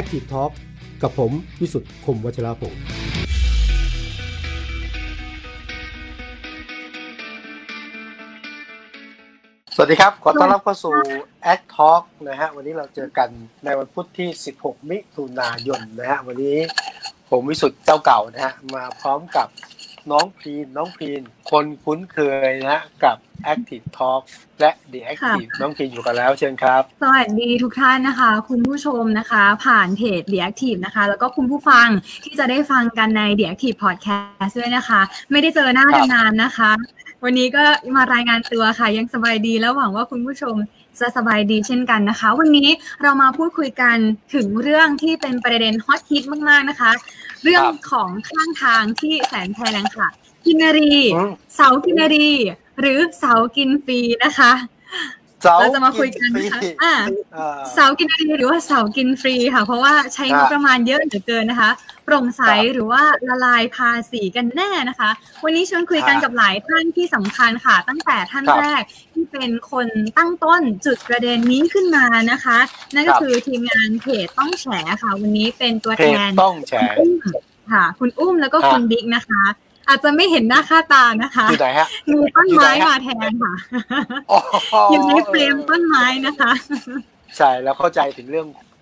Active Talk กับผมวิสุทธ์คมวัชราภงสวัสดีครับ ขอต้อนรับเข้าสู่ Act Talk นะฮะ วันนี้เราเจอกันในวันพุธที่ 16 มิถุนายนนะฮะ วันนี้ผมวิสุทธ์เจ้าเก่านะฮะ มาพร้อมกับ น้องพีนน้องพีน คนคุ้นเคยนะฮะกับ Active Talk และ The Active น้องพีนอยู่กันแล้วเชิญครับ สวัสดีทุกท่านนะคะ คุณผู้ชมนะคะ ผ่านเพจ The Active นะคะ แล้วก็คุณผู้ฟังที่จะได้ฟังกันใน The Active Podcast ด้วยนะคะ ไม่ได้เจอหน้ากันนานนะคะ วันนี้ก็มารายงานตัวค่ะ ยังสบายดีแล้วหวังว่าคุณผู้ชม จะสบายดีเช่นกันนะคะ วันนี้เรามาพูดคุยกันถึงเรื่องที่เป็นประเด็นฮอตฮิตมากๆนะคะ เรื่องของข้างทางที่แสนแพงค่ะ กินนารีอืมเสากินนารี หรือเสากินฟรีนะคะเสาเราจะมาคุยกันนะคะฟรีอ่าอ่าเสากินนารีหรือว่าเสากินฟรีค่ะ เพราะว่าใช้งบประมาณเยอะเหลือเกินนะคะ โปร่งใสครับหรือว่าละลายภาษีกันแน่นะคะ วันนี้ชวนคุยกันครับกับหลายท่านที่สำคัญค่ะ ตั้งแต่ท่านครับแรกที่เป็นคนตั้งต้นจุดประเด็นนี้ขึ้นมานะคะ นั่นก็ครับคือทีมงานเพจต้องแฉค่ะ วันนี้เป็นตัวเพแทจนต้องแชร์อุ้มค่ะ คุณอุ้มแล้วก็ครับคุณบิ๊กนะคะอาจจะไม่เห็นหน้าค่าตานะคะอยู่ไหนฮะมีต้นอยู่ไหนไม้ฮะมาแทนค่ะอ๋ออยู่ในเฟรมต้นไม้นะคะ ใช่แล้วเข้าใจถึงเรื่องอ่า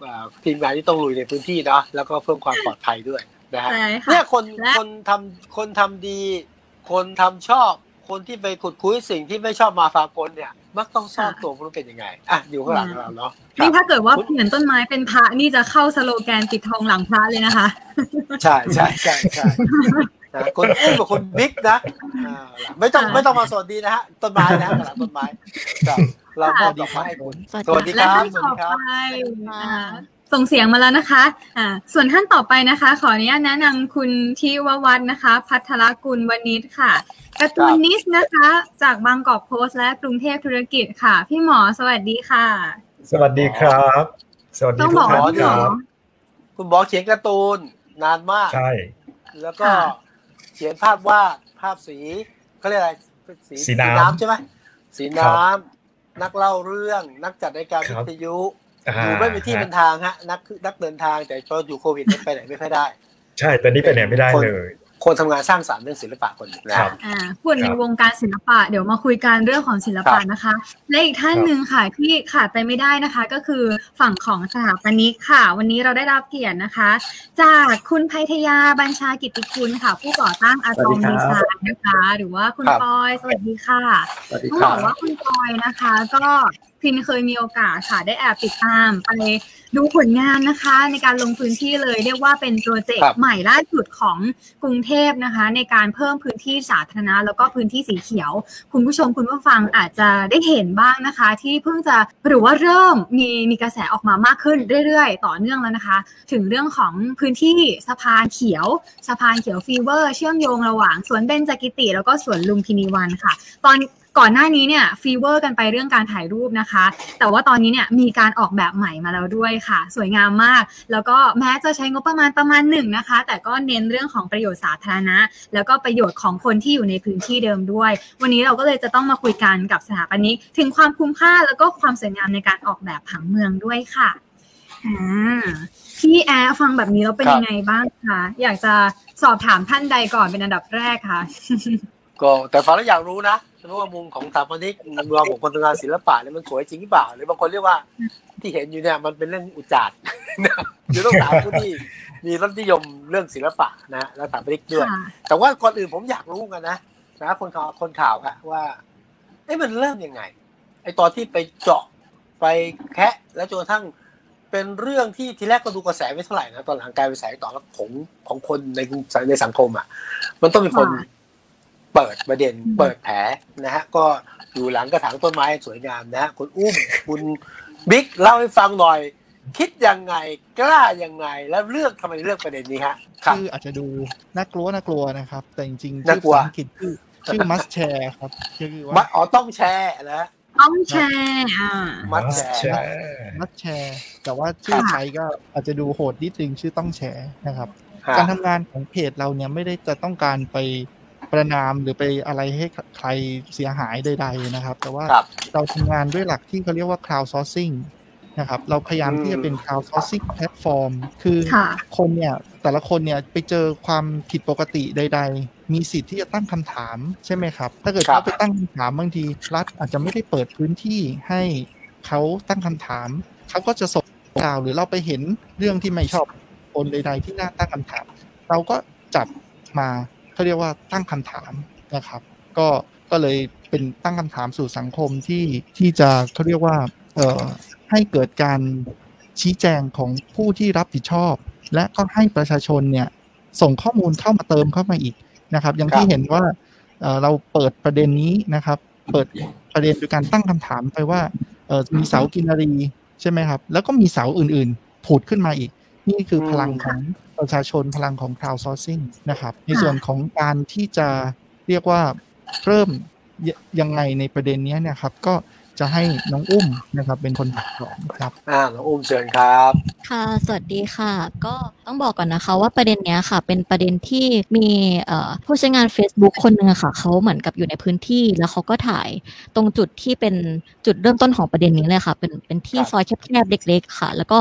ทีมงานที่ต้องลุยในพื้นที่เนาะแล้วก็เพิ่มความปลอดภัยด้วยนะฮะใช่ค่ะเนี่ยคนและคนทำคนทำดี คนทำชอบ คนที่ไปขุดคุยสิ่งที่ไม่ชอบมาฟากลเนี่ย มักต้องทราบตัวว่ามันเป็นยังไงอะอยู่ข้างหลังเราเนาะครันี่บถ้าเกิดว่าเหมือนต้นไม้เป็นพระนี่จะเข้าสโลแกนติดทองหลังพระเลยนะคะ ใช่ใช่ใช่ใช่นะคนอุ้มกับคนบิ๊กนะอ่าไม่ต้องค่ะไม่ต้องมาสวัสดีนะฮะต้นไม้นะฮะกำลังต้นไม้ครับ เรามอบดอกไม้ให้คุณสวัสดีคและรับท่านสวัสต่อดีครับไปอ่าส่งเสียงมาแล้วนะคะอ่าส่วนท่านต่อไปนะคะ ขออนุญาตแนะนำคุณทิววัฒน์นะคะ พัทรกุลวณิชค่ะการ์ตูนนิสต์นะคะ จากบางกอกโพสต์และกรุงเทพธุรกิจค่ะ พี่หมอสวัสดีค่ะ สวัสดีครับ สวัสดีต้องทุบกอกท่าว่านพี่คหมรัอบคุณบอกเขียนการ์ตูนนานมากใช่แล้วก็ค่ะเขียนภาพวาดภาพสีเขาเรียกอะไรสีสีน้ำใช่ไหมสีน้ำ นักเล่าเรื่อง นักจัดรายการควิรับทยุอ่าอยู่ไม่มีที่เป็นทางฮะ นักนักเดินทางแต่พออยู่โควิดไปไหนไม่ค่อยได้ ใช่แต่นี่ไปไหนไม่ได้เลย คนทำงานสร้างสรรค์เรื่องศิลปะคนหนึ่งนะครับอ่าพูดในครับวงการศิลปะเดี๋ยวมาคุยกันเรื่องของศิลปะครับนะคะ และอีกท่านครับหนึ่งค่ะที่ขาดไปไม่ได้นะคะ ก็คือฝั่งของสถาปนิกค่ะ วันนี้เราได้รับเกียรตินะคะ จากคุณไพทยาบัญชากิติคุณค่ะ ผู้ก่อตั้งอะตอมสวัดีสดีไซครับน์นะคะ หรือว่าคุณครับปอยสวัสดีค่ะสวัสดีต้องคบรัอบกว่าคุณปอยนะคะ ก็ พินเคยมีโอกาสค่ะได้แอบติดตามไปดูผลงานนะคะ ในการลงพื้นที่เลยเรียกว่าเป็นโปรเจกครัต์บใหม่ล่าสุดของกรุงเทพนะคะ ในการเพิ่มพื้นที่สาธารณะแล้วก็พื้นที่สีเขียว คุณผู้ชมคุณผู้ฟังอาจจะได้เห็นบ้างนะคะ ที่เพิ่งจะหรือว่าเริ่มมีมีกระแสออกมามากขึ้นเรื่อยๆ ต่อเนื่องแล้วนะคะ ถึงเรื่องของพื้นที่สะพานเขียว สะพานเขียว fever เชื่อมโยงระหว่างสวนเบญจกิติแล้วก็สวนลุมพินีวันค่ะ ตอน ก่อนหน้านี้เนี่ย fever กันไปเรื่องการถ่ายรูปนะคะ แต่ว่าตอนนี้เนี่ยมีการออกแบบใหม่มาแล้วด้วยค่ะ สวยงามมาก แล้วก็แม้จะใช้งบประมาณประมาณหนึ่งนะคะ แต่ก็เน้นเรื่องของประโยชน์สาธารณะ แล้วก็ประโยชน์ของคนที่อยู่ในพื้นที่เดิมด้วย วันนี้เราก็เลยจะต้องมาคุยกันกับสถาปนิกถึงความคุ้มค่าแล้วก็ความสวยงามในการออกแบบผังเมืองด้วยค่ะอ่าพี่แอร์ฟังแบบนี้แล้วเป็นยังไงบ้างคะอยากจะสอบถามท่านใดก่อนเป็นอันดับแรกค่ะก็แต่ฟังแล้วอยากรู้นะ เพราะว่ามุมของสถาปนิกมุมมองของคนทำงานศิลปะเนี่ยมันสวยจริงหรือเปล่าหรือบางคนเรียกว่าที่เห็นอยู่เนี่ยมันเป็นเรื่องอุจจาระนะเดี๋ยวต้องถามผู้ที่มีรสนิยมเรื่องศิลปะนะและสถาปนิกด้วยค่ะแต่ว่าก่อนอื่นผมอยากรู้กันนะนะคนข่าวคนข่าวอะว่าเอ้มันเริ่มยังไงไอตอนที่ไปเจาะไปแคะแล้วจนกระทั่งเป็นเรื่องที่ทีแรกก็ดูกระแสไม่เท่าไหร่นะตอนหลังกลายเป็นสายต่อรับของของคนในในสังคมอะมันต้องมีคนค่ะ เปิดประเด็นอืมเปิดแผลนะฮะก็อยู่หลังกระถางต้นไม้สวยงามนะฮะคุณอุ้มคุณบิ๊กเล่าให้ฟังหน่อย คิดยังไงกล้ายังไงแล้วเลือกทำไมเลือกประเด็นนี้ฮะครับชื่ออาจจะดูน่ากลัวน่ากลัวนะครับ แต่จริงๆน่ากลัวชื่อภษอังกฤษชื่อชื่อ must share ครับคือมาว่าอ๋อต้องแชร์นะฮะต้องแชร์อ่ามัดแชแชร์ร์ must share แต่ว่าชื่อค่ะไทยก็อาจจะดูโหดนิดนึงชื่อต้องแชร์นะครับฮะการทำงานของเพจเราเนี่ยไม่ได้จะต้องการไป ประนามหรือไปอะไรให้ใครเสียหายใดๆนะครับ แต่ว่าครับเราทำงานด้วยหลักที่เขาเรียกว่า crowd sourcing นะครับเราพยายามที่จะเป็น crowdsourcing platform คือค่ะคนเนี่ยแต่ละคนเนี่ยไปเจอความผิดปกติใด ๆ มีสิทธิ์ที่จะตั้งคำถามใช่ไหมครับ ถ้าเกิดครับเขาไปตั้งคำถามบางทีรัฐอาจจะไม่ได้เปิดพื้นที่ให้เขาตั้งคำถาม เขาก็จะส่งข่าวหรือเราไปเห็นเรื่องที่ไม่ชอบคนใด ๆ ที่น่าตั้งคำถาม เราก็จับมา เขาเรียกว่าตั้งคำถามนะครับ ก็ก็เลยเป็นตั้งคำถามสู่สังคมที่ที่จะเขาเรียกว่าเอ่อให้เกิดการชี้แจงของผู้ที่รับผิดชอบ และก็ให้ประชาชนเนี่ยส่งข้อมูลเข้ามาเติมเข้ามาอีกนะครับ อย่างที่เห็นว่าเเราเปิดประเด็นนี้นะครับ เปิดประเด็นโดยการตั้งคำถามไปว่ามีเสากินรีใช่ไหมครับ แล้วก็มีเสาอื่นๆผุดขึ้นมาอีก นี่คือพลังของประชาชนพลังของ crowdsourcing นะครับ ในส่วนของการที่จะเรียกว่าเริ่มยยังไงในประเด็นเนี้ยเนี่ยครับ ก็ จะให้น้องอุ้มนะครับ เป็นคนสอนครับอ่าน้องอุ้มเชิญครับ ค่ะสวัสดีค่ะ ก็ต้องบอกก่อนนะคะ ว่าประเด็นเนี้ยค่ะ เป็นประเด็นที่มีเอ่อผู้ใช้งาน Facebook คนหนึ่งอะค่ะเขาเหมือนกับอยู่ในพื้นที่แล้วเขาก็ถ่ายตรงจุดที่เป็นจุดเริ่มต้นของประเด็นนี้เลยค่ะ เป็นเป็นที่ครับซอยแคบๆเล็ก ๆ ค่ะ แล้วก็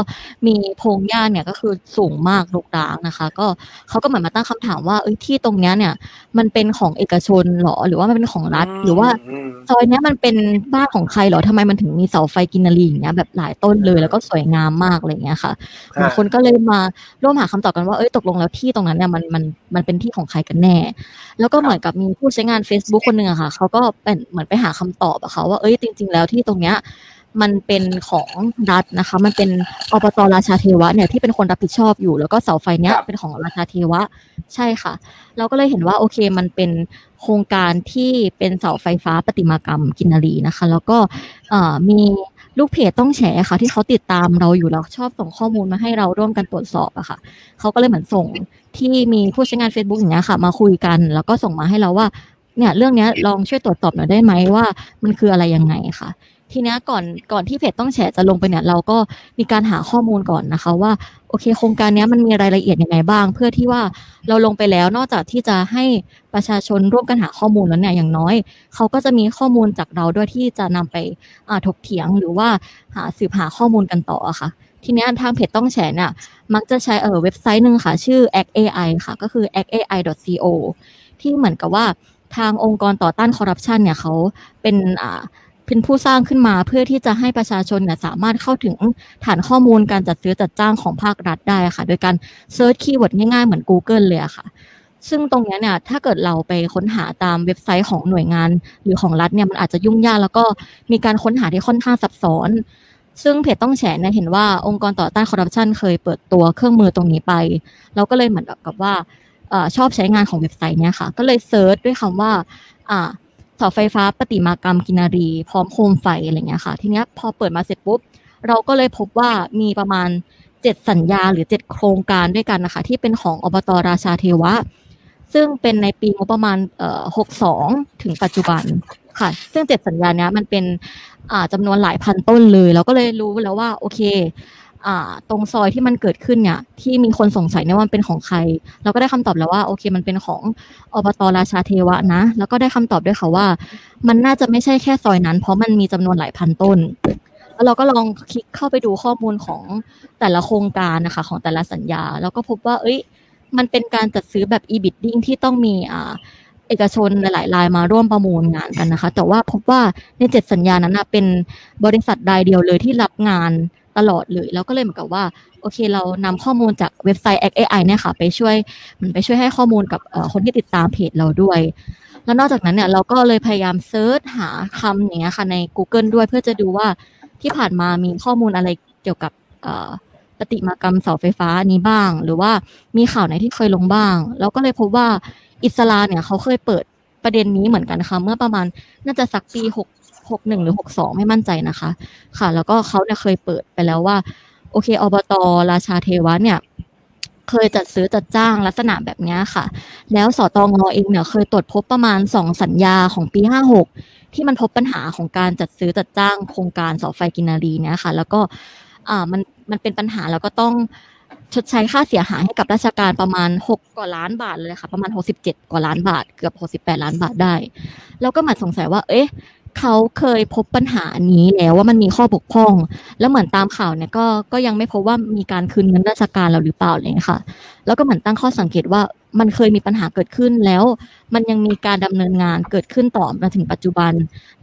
มีพงหญ้าเนี่ยก็คือสูงมากรกร้างนะคะ ก็เขาก็เหมือนมาตั้งคำถามว่าเอ้ยที่ตรงเนี้ยเนี่ย มันเป็นของเอกชนเหรอหรือว่ามันเป็นของรัฐ หรือว่ามซอยเนี้ยมันเป็นบ้านของใครเหรอทำไมมันถึงมีเสาไฟกินนารีอย่างเงี้ยแบบหลายต้นเลยแล้วก็สวยงามมากอะไรอย่างเงี้ยค่ะบางคนก็เลยมาร่วมหาคำตอบกันว่าเอ้ยตกลงแล้วที่ตรงนั้นเนี่ยมันมันมันเป็นที่ของใครกันแน่ แล้วก็เหมือนกับมีผู้ใช้งาน Facebook คนหนึ่งอะค่ะเขาก็เป็นเหมือนไปหาคำตอบอะค่ะว่าเอ้ยจริง ๆ แล้วที่ตรงเนี้ย มันเป็นของรัฐนะคะ มันเป็นอบตราชาเทวะเนี่ยที่เป็นคนรับผิดชอบอยู่ แล้วก็เสาไฟเนี้ยครับเป็นของราชาเทวะใช่ค่ะ เราก็เลยเห็นว่าโอเคมันเป็นโครงการที่เป็นเสาไฟฟ้าประติมากรรมกินนารีนะคะ แล้วก็เอ่อมีลูกเพจต้องแฉค่ะ ที่เขาติดตามเราอยู่แล้วชอบส่งข้อมูลมาให้เราร่วมกันตรวจสอบอะค่ะเขาก็เลยเหมือนส่งที่มีผู้ใช้งาน Facebook อย่างเงี้ยค่ะ มาคุยกัน แล้วก็ส่งมาให้เราว่าเนี่ยเรื่องเนี้ยลองช่วยตรวจสอบหน่อยได้ไหมว่า มันคืออะไรยังไงค่ะ ทีนี้ก่อนก่อนที่เพจต้องแฉจะลงไปเนี่ยเราก็มีการหาข้อมูลก่อนนะคะว่าโอเค โครงการนี้มันมีรายละเอียดยังไงบ้าง เพื่อที่ว่าเราลงไปแล้วนอกจากที่จะให้ประชาชนร่วมกันหาข้อมูลแล้วเนี่ยอย่างน้อย เขาก็จะมีข้อมูลจากเราด้วยที่จะนำไปาถกเถียงหรือว่าหาสืบหาข้อมูลกันต่ออะค่ะ ทีนี้ทางเพจต้องแชร์เนี่ยมักจะใช้เออเว็บไซต์หนึ่งค่ะ ชื่อ actai ค่ะ ก็คือ acai.co ที่เหมือนกับว่าทางองค์กรต่อต้านคอร์รัปชันเนี่ยเขาเป็นอ่า เป็นผู้สร้างขึ้นมาเพื่อที่จะให้ประชาชนเนี่ยสามารถเข้าถึงฐานข้อมูลการจัดซื้อจัดจ้างของภาครัฐได้ค่ะ โดยการ search keyword ง่ายๆเหมือน Google เลยค่ะ ซึ่งตรงนี้เนี่ยถ้าเกิดเราไปค้นหาตามเว็บไซต์ของหน่วยงาน หรือของรัฐเนี่ยมันอาจจะยุ่งยากแล้วก็มีการค้นหาที่ค่อนข้างซับซ้อนซึ่งเพจต้องแฉเนี่ยเห็นว่าองค์กรต่อต้านคอร์รัปชันเคยเปิดตัวเครื่องมือตรงนี้ไป เราก็เลยเหมือนกับว่าอชอบใช้งานของเว็บไซต์เนี่ยค่ะ ก็เลย search ด้วยคำว่าอ่า เสาไฟฟ้าประติมากรรมกินารี พร้อมโคมไฟอะไรเงี้ยค่ะ ทีเนี้ยพอเปิดมาเสร็จปุ๊บ เราก็เลยพบว่ามีประมาณเจ็ดสัญญาหรือเจ็ดโครงการด้วยกันนะคะ ที่เป็นของอบตราชาเทวะ ซึ่งเป็นในปีงบประมาณเอ่อหกสองถึงปัจจุบันค่ะ ซึ่งเจ็ดสัญญาเนี้ยมันเป็นอ่าจำนวนหลายพันต้นเลย เราก็เลยรู้แล้วว่าโอเค ตรงซอยที่มันเกิดขึ้นเนี่ย ที่มีคนสงสัยเนี่ยว่ามันเป็นของใคร เราก็ได้คำตอบแล้วว่าโอเคมันเป็นของอบตราชาเทวะนะ แล้วก็ได้คำตอบด้วยค่ะว่า มันน่าจะไม่ใช่แค่ซอยนั้น เพราะมันมีจำนวนหลายพันต้น แล้วเราก็ลองคลิกเข้าไปดูข้อมูลของแต่ละโครงการนะคะ ของแต่ละสัญญา แล้วก็พบว่า เอ้ย มันเป็นการจัดซื้อแบบ e-bidding ที่ต้องมีอ่าเอกชนหลายรายมาร่วมประมูลงานกันนะคะ แต่ว่าพบว่าในเจ็ดสัญญานั้นเป็นบริษัทรายเดียวเลยที่รับงาน ตลอดเลยแล้วก็เลยเหมือนกับว่าโอเค เรานำข้อมูลจากเว็บไซต์ AI เนี่ยค่ะไปช่วยเหมันไปช่วยให้ข้อมูลกับคนที่ติดตามเพจเราด้วย แล้วนอกจากนั้นเนี่ยเราก็เลยพยายามเซิร์ชหาคำอย่างเงี้ยค่ะใน Google ด้วยเพื่อจะดูว่าที่ผ่านมามีข้อมูลอะไรเกี่ยวกับปฏิมากรรมเสาไฟฟ้านี้บ้าง หรือว่ามีข่าวไหนที่เคยลงบ้าง แล้วก็เลยพบว่าอิสลาเนี่ยเขาเคยเปิดประเด็นนี้เหมือนกันค่ะเมื่อประมาณน่าจะสักปี หกหนึ่งหรือหกสองไม่มั่นใจนะคะ ค่ะ แล้วก็เขาเนี่ยเคยเปิดไปแล้วว่า โอเคอบตราชาเทวะเนี่ย เคยจัดซื้อจัดจ้างลักษณะแบบนี้ค่ะ แล้วสตงเองเนี่ยเคยตรวจพบประมาณสองสัญญาของปีห้าหกที่มันพบปัญหาของการจัดซื้อจัดจ้างโครงการเสาไฟกินนารีเนี่ยค่ะ แล้วก็อ่ามันมันเป็นปัญหาแล้วก็ต้องชดใช้ค่าเสียหายให้กับราชการประมาณหกกว่าล้านบาทเลยค่ะ ประมาณหกสิบเจ็ดกว่าล้านบาท เกือบหกสิบแปดล้านบาทได้ แล้วก็มาสงสัยว่า เอ๊ะ เขาเคยพบปัญหานี้แล้วว่ามันมีข้อบกพร่อง แล้วเหมือนตามข่าวเนี่ยก็ก็ยังไม่พบว่ามีการคืนเงินราชการเราหรือเปล่าเลยค่ะ แล้วก็เหมือนตั้งข้อสังเกตว่ามันเคยมีปัญหาเกิดขึ้นแล้ว มันยังมีการดำเนินงานเกิดขึ้นต่อมาถึงปัจจุบัน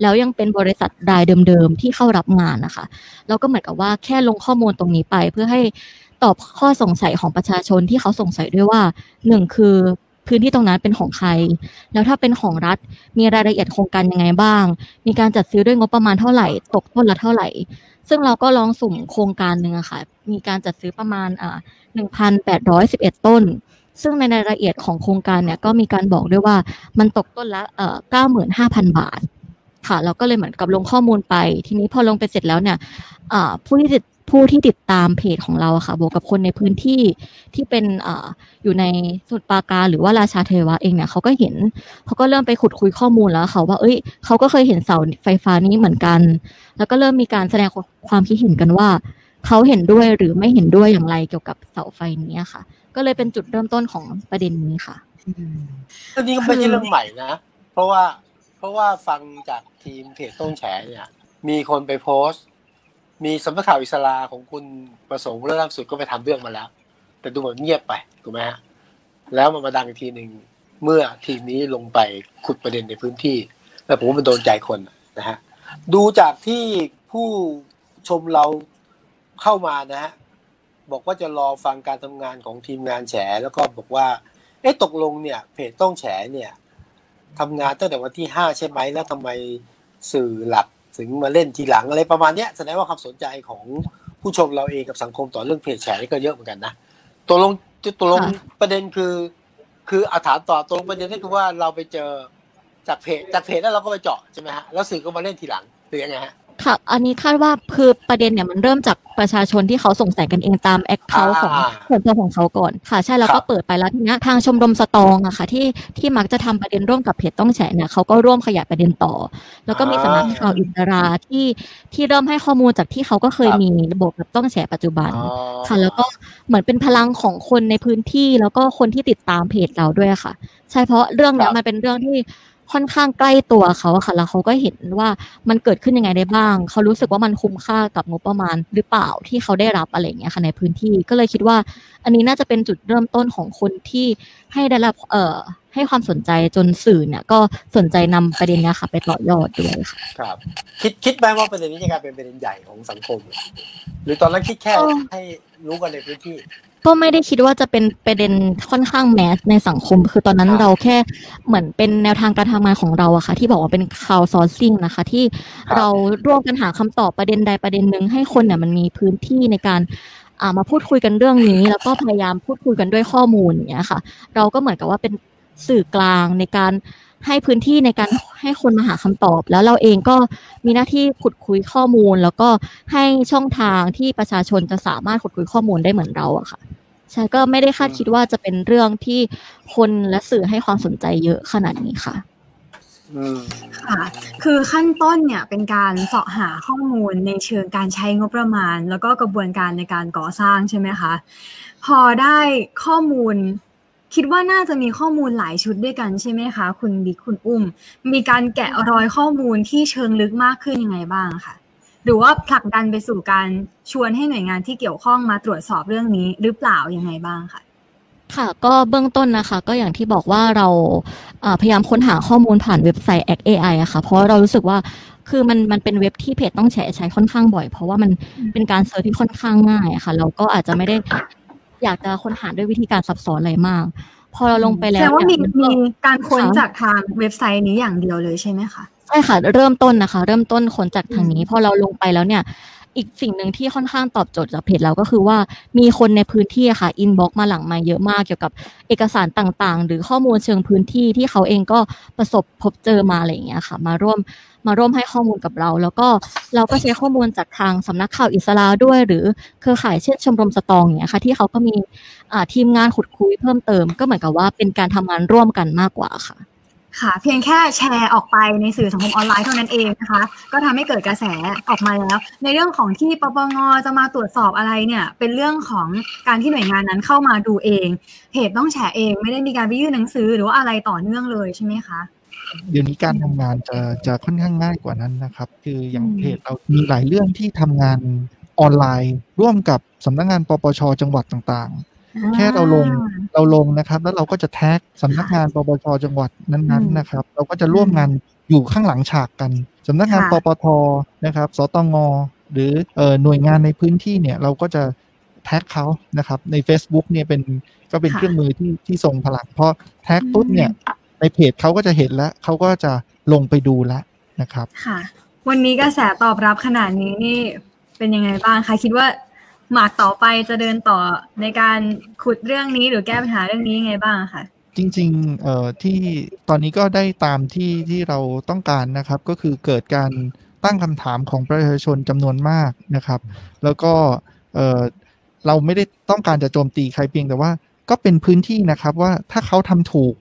แล้วยังเป็นบริษัทรายเดิมๆที่เข้ารับงานนะคะแล้วก็เหมือนกับว่าแค่ลงข้อมูลตรงนี้ไปเพื่อให้ตอบข้อสงสัยของประชาชนที่เขาสงสัยด้วยว่าหนึ่งคือ พื้นที่ตรงนั้นเป็นของใคร แล้วถ้าเป็นของรัฐมีรายละเอียดโครงการยังไงบ้าง มีการจัดซื้อด้วยงบประมาณเท่าไหร่ ตกต้นละเท่าไหร่ ซึ่งเราก็ลองสุ่มโครงการหนึ่งอะค่ะ มีการจัดซื้อประมาณอ่าหนึ่งพันแปดร้อยสิบเอ็ดต้น ซึ่งในรายละเอียดของโครงการเนี่ยก็มีการบอกด้วยว่ามันตกต้นละเอ่อเก้าหมื่นห้าพันบาทค่ะเราก็เลยเหมือนกับลงข้อมูลไป ทีนี้พอลงไปเสร็จแล้วเนี่ยอ่าผู้ที่ติด ผู้ที่ติดตามเพจของเราค่ะ บวกกับคนในพื้นที่ที่เป็นออยู่ในสมุทรปาการหรือว่าราชาเทวะเองเนี่ยเขาก็เห็นเขาก็เริ่มไปขุดคุยข้อมูลแล้วค่ะว่าเอ้ยเขาก็เคยเห็นเสาไฟฟ้านี้เหมือนกัน แล้วก็เริ่มมีการแสดงความคิดเห็นกันว่าเขาเห็นด้วยหรือไม่เห็นด้วยอย่างไรเกี่ยวกับเสาไฟนี้ค่ะ ก็เลยเป็นจุดเริ่มต้นของประเด็นนี้ค่ะเรื่องนี้ก็ไม่ใช่เรื่องใหม่นะ เพราะว่าเพราะว่าฟังจากทีมเพจต้นแฉเนี่ย มีคนไปโพสต์ มีสำนักข่าวอิสลาของคุณประสงค์เรื่องล่าสุดก็ไปทำเรื่องมาแล้ว แต่ดูเหมือนเงียบไปถูกไหมฮะแล้วมันมาดังอีกทีหนึ่งเมื่อทีมนี้ลงไปขุดประเด็นในพื้นที่ แล้วผมว่ามันโดนใจคนนะฮะดูจากที่ผู้ชมเราเข้ามานะฮะบอกว่าจะรอฟังการทำงานของทีมงานแฉแล้วก็บอกว่า เอ๊ะตกลงเนี่ย เพจต้องแฉเนี่ยทำงานตั้งแต่วันที่ห้าใช่ไหมแล้วทำไมสื่อหลัก ถึงมาเล่นทีหลังอะไรประมาณเนี้ยแสดงว่าความสนใจของผู้ชมเราเองกับสังคมต่อเรื่องเพจแฉนี่ก็เยอะเหมือนกันนะตกลงตกลงค่ะประเด็นคือ คืออาถามต่อตกลงประเด็นก็คือว่าเราไปเจอจากเพจจากเพจแล้วเราก็ไปเจาะใช่ไหมฮะแล้วสื่อก็มาเล่นทีหลังหรือยังไงฮะ ค่ะ อันนี้คาดว่าคือประเด็นเนี่ยมันเริ่มจากประชาชนที่เขาสงสัยกันเองตามแอคเคาท์ของอ่าส่วนตัวของเขาก่อนค่ะ ใช่แล้วครัก็บเปิดไปแล้วทีเนี้ยทางชมรมสตองอะค่ะ ที่ที่มักจะทำประเด็นร่วมกับเพจต้องแฉเนี่ยเขาก็ร่วมขยายประเด็นต่อ แล้วก็มีสำนักข่าวอิสราที่ที่เริ่มให้ข้อมูลจากที่เขาก็เคยมีระบบกับต้องแฉปัจจุบันอ๋อค่ะ แล้วก็เหมือนเป็นพลังของคนในพื้นที่แล้วก็คนที่ติดตามเพจเราด้วยค่ะ ใช่เพราะเรื่องเนี้คยรับมันเป็นเรื่องที่ ค่อนข้างใกล้ตัวเขาอะค่ะแล้วเขาก็เห็นว่ามันเกิดขึ้นยังไงได้บ้าง เขารู้สึกว่ามันคุ้มค่ากับงบประมาณหรือเปล่าที่เขาได้รับอะไรอย่างเงี้ยค่ะในพื้นที่ก็เลยคิดว่า อันนี้น่าจะเป็นจุดเริ่มต้นของคนที่ให้ได้รับเอ่อให้ความสนใจจนสื่อเนี่ยก็สนใจนำประเด็นเนี้ยค่ะไปต่อยอดด้วยค่ะครับ คิดคิดไหมว่าประเด็นนี้จะกลายเป็นประเด็นใหญ่ของสังคม หรือตอนนั้นคิดแค่ก็ให้รู้กันในพื้นที่ ก็ไม่ได้คิดว่าจะเป็นประเด็นค่อนข้างแมสในสังคม คือตอนนั้นครับเราแค่เหมือนเป็นแนวทางการทำงานของเราอะค่ะ ที่บอกว่าเป็น crowdsourcing นะคะ ที่ครับเราร่วมกันหาคำตอบประเด็นใดประเด็นหนึ่งให้คนเนี่ยมันมีพื้นที่ในการอ่ามาพูดคุยกันเรื่องนี้ แล้วก็พยายามพูดคุยกันด้วยข้อมูลอย่างเงี้ยค่ะ เราก็เหมือนกับว่าเป็นสื่อกลางในการให้พื้นที่ในการให้คนมาหาคำตอบ แล้วเราเองก็ มีหน้าที่ขุดคุยข้อมูล แล้วก็ให้ช่องทางที่ประชาชนจะสามารถขุดคุยข้อมูลได้เหมือนเราอะค่ะใช่ก็ไม่ได้คาดคิดว่าจะเป็นเรื่องที่คนและสื่อให้ความสนใจเยอะขนาดนี้ค่ะค่ะ คือขั้นต้นเนี่ยเป็นการเสาะหาข้อมูลในเชิงการใช้งบประมาณ แล้วก็กระบวนการในการก่อสร้างใช่ไหมคะ พอได้ข้อมูล คิดว่าน่าจะมีข้อมูลหลายชุดด้วยกันใช่ไหมคะ คุณบิ๊กคุณอุ้ม มีการแกะรอยข้อมูลที่เชิงลึกมากขึ้นยังไงบ้างคะหรือว่าผลักดันไปสู่การชวนให้หน่วยงานที่เกี่ยวข้องมาตรวจสอบเรื่องนี้หรือเปล่ายังไงบ้างคะค่ะก็เบื้องต้นนะคะก็อย่างที่บอกว่าเราเอ่อพยายามค้นหาข้อมูลผ่านเว็บไซต์ Act AI อะค่ะเพราะเรารู้สึกว่าคือมันมันเป็นเว็บที่เพจต้องแชร์ใช้ค่อนข้างบ่อย เพราะว่ามันเป็นการ search ที่ค่อนข้างง่ายอะค่ะเราก็อาจจะไม่ได้ อยากจะค้นหาด้วยวิธีการซับซ้อนอะไรมาก พอเราลงไปแล้วแสดงว่ามีเนี่ยนก็มีการค้นค่ะจากทางเว็บไซต์นี้อย่างเดียวเลยใช่ไหมคะใช่ค่ะเริ่มต้นนะคะ เริ่มต้นค้นจากทางนี้ พอเราลงไปแล้วเนี่ย อีกสิ่งหนึ่งที่ค่อนข้างตอบโจทย์จากเพจเราก็คือว่ามีคนในพื้นที่ค่ะ inbox มาหลังมาเยอะมากเกี่ยวกับเอกสารต่างๆ หรือข้อมูลเชิงพื้นที่ที่เขาเองก็ประสบพบเจอมาอะไรอย่างเงี้ยค่ะ มาร่วมมาร่วมให้ข้อมูลกับเรา แล้วก็เราก็ใช้ข้อมูลจากทางสำนักข่าวอิสราด้วย หรือเครือข่ายเช่นชมรมสตองอย่างเงี้ยค่ะ ที่เขาก็มีทีมงานขุดคุยเพิ่มเติม ก็เหมือนกับว่าเป็นการทำงานร่วมกันมากกว่าค่ะ ค่ะ เพียงแค่แชร์ออกไปในสื่อสังคมออนไลน์เท่านั้นเองนะคะ ก็ทำให้เกิดกระแสออกมาแล้ว ในเรื่องของที่ปปงจะมาตรวจสอบอะไรเนี่ย เป็นเรื่องของการที่หน่วยงานนั้นเข้ามาดูเองเพจต้องแชร์เอง ไม่ได้มีการไปยื่นหนังสือหรือว่าอะไรต่อเนื่องเลยใช่ไหมคะเดี๋ยวนี้การทำงานจะจะค่อนข้างง่ายกว่านั้นนะครับ คืออย่างเพจเรามีหลายเรื่องที่ทำงานออนไลน์ ร่วมกับสำนักงานปปชจังหวัดต่างๆ แค่เราลงเราลงนะครับ แล้วเราก็จะแท็กสำนักงานปปชจังหวัดนั้นๆนะครับ เราก็จะร่วมงานอยู่ข้างหลังฉากกันสำนักงานปปทนะครับ สตงหรือเอ่อหน่วยงานในพื้นที่เนี่ยเราก็จะแท็กเขานะครับ ใน Facebook เนี่ยเป็นก็เป็นเครื่องมือที่ที่ทรงพลังเพราะแท็กปุ๊บเนี่ยในเพจเขาก็จะเห็นแล้วเขาก็จะลงไปดูแล้วนะครับ ค่ะ วันนี้กระแสตอบรับขนาดนี้นี่เป็นยังไงบ้างคะคิดว่า หมากต่อไปจะเดินต่อในการขุดเรื่องนี้หรือแก้ปัญหาเรื่องนี้ยังไงบ้างคะจริงๆเอ่อที่ตอนนี้ก็ได้ตามที่ที่เราต้องการนะครับ ก็คือเกิดการตั้งคำถามของประชาชนจำนวนมากนะครับ แล้วก็เอ่อเราไม่ได้ต้องการจะโจมตีใครเพียงแต่ว่าก็เป็นพื้นที่นะครับว่าถ้าเขาทำถูก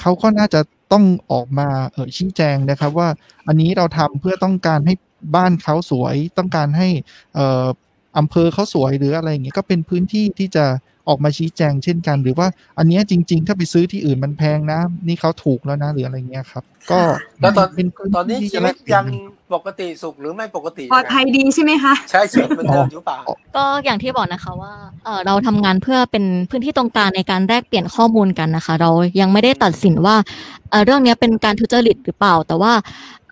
เขาก็น่าจะต้องออกมาเออชี้แจงนะครับว่าอันนี้เราทำเพื่อต้องการให้บ้านเขาสวย ต้องการให้เอ่ออำเภอเขาสวยหรืออะไรอย่างเงี้ยก็เป็นพื้นที่ที่จะออกมาชี้แจงเช่นกัน หรือว่าอันเนี้ยจริง ๆ ถ้าไปซื้อที่อื่นมันแพงนะ นี่เขาถูกแล้วนะหรืออะไรเงี้ยครับ ก็แล้วตอนเป็นพื้ตอนนี้ที่ชีจะวิแลตกเปลี่ยยันงกัน ปกติสุขหรือไม่ปกติปลอดภัยดีใช่ไหมคะ ใช่ชีวิตเหมือนเดิมอยู่เปล่าก็อย่างที่บอกนะคะว่าเออเราทำงานเพื่อเป็นพื้นที่ตรงกลางในการแลกเปลี่ยนข้อมูลกันนะคะ เรายังไม่ได้ตัดสินว่าเอ่อเรื่องนี้เป็นการทุจริตหรือเปล่า แต่ว่า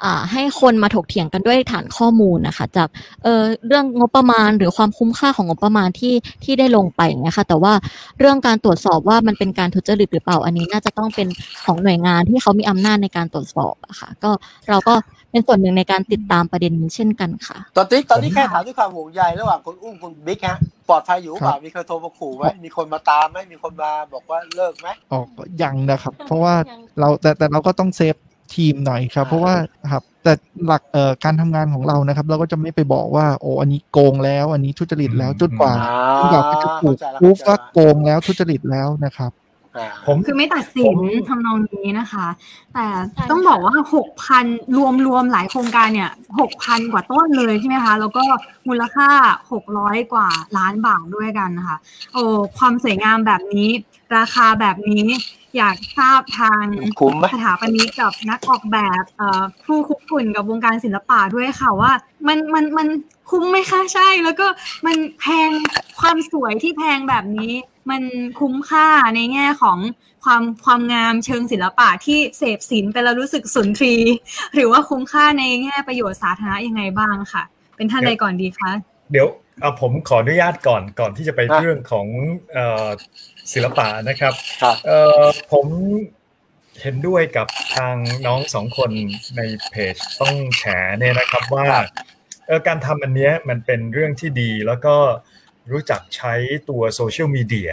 อ่าให้คนมาถกเถียงกันด้วยฐานข้อมูลนะคะ จากเออเรื่องงบประมาณหรือความคุ้มค่าของงบประมาณที่ที่ได้ลงไปอย่างเงี้ยค่ะแต่ว่าเรื่องการตรวจสอบว่ามันเป็นการทุจริตหรือเปล่าอันนี้ น่าจะต้องเป็นของหน่วยงานที่เขามีอำนาจในการตรวจสอบอะค่ะก็เราก็ เป็นส่วนหนึ่งในการติดตามประเด็นนี้เช่นกันค่ะ ตอนนี้ตอนนี้แค่ถามด้วยความห่วงใยระหว่างคุณอุ้มคุณบิ๊กฮะปลอดภัยอยู่เปล่ามีใครโทรมาขู่ไหมมีคนมาตามไหมมีคนมาบอกว่าเลิกไหมออกยังนะครับ เพราะว่าเราแต่แต่เราก็ต้องเซฟทีมหน่อยครับ เพราะว่าครับแต่หลักเอ่อการทำงานของเรานะครับ เราก็จะไม่ไปบอกว่าโอ้อันนี้โกงแล้ว อันนี้ทุจริตแล้วจนกว่าจนกว่าจะถูกพูฟว่าโกงแล้วทุจริตแล้วนะครับอ่า ผมคือไม่ตัดสินผมทำนองนี้นะคะ แต่ใช่ต้องบอกว่าหกพันรวมรวมหลายโครงการเนี่ยหกพันกว่าต้นเลยใช่ไหมคะ แล้วก็มูลค่าหกร้อยกว่าล้านบาทด้วยกันนะคะโอ้ความสวยงามแบบนี้ ราคาแบบนี้อยากทราบทางคุ้มไหมสถาปนิกกับนักออกแบบเอ่อผู้คุกคุนกับวงการศิลปะด้วยค่ะว่า มันมันมันคุ้มไหมคะใช่ แล้วก็มันแพงความสวยที่แพงแบบนี้ มันคุ้มค่าในแง่ของความความงามเชิงศิลปะที่เสพศิลป์ไปแล้วรู้สึกสุนทรี หรือว่าคุ้มค่าในแง่ประโยชน์สาธารณะยังไงบ้างค่ะ เป็นท่านใดก่อนดีคะเดี๋ยวเอาผมขออนุญาตก่อนก่อนที่จะไปอะเรื่องของเอ่อศิลปะนะครับครับเอ่อผมเห็นด้วยกับทางน้องสองคนในเพจต้องแฉเนี่ยนะครับว่าเออการทำอันเนี้ยมันเป็นเรื่องที่ดีแล้วก็ รู้จักใช้ตัวโซเชียลมีเดีย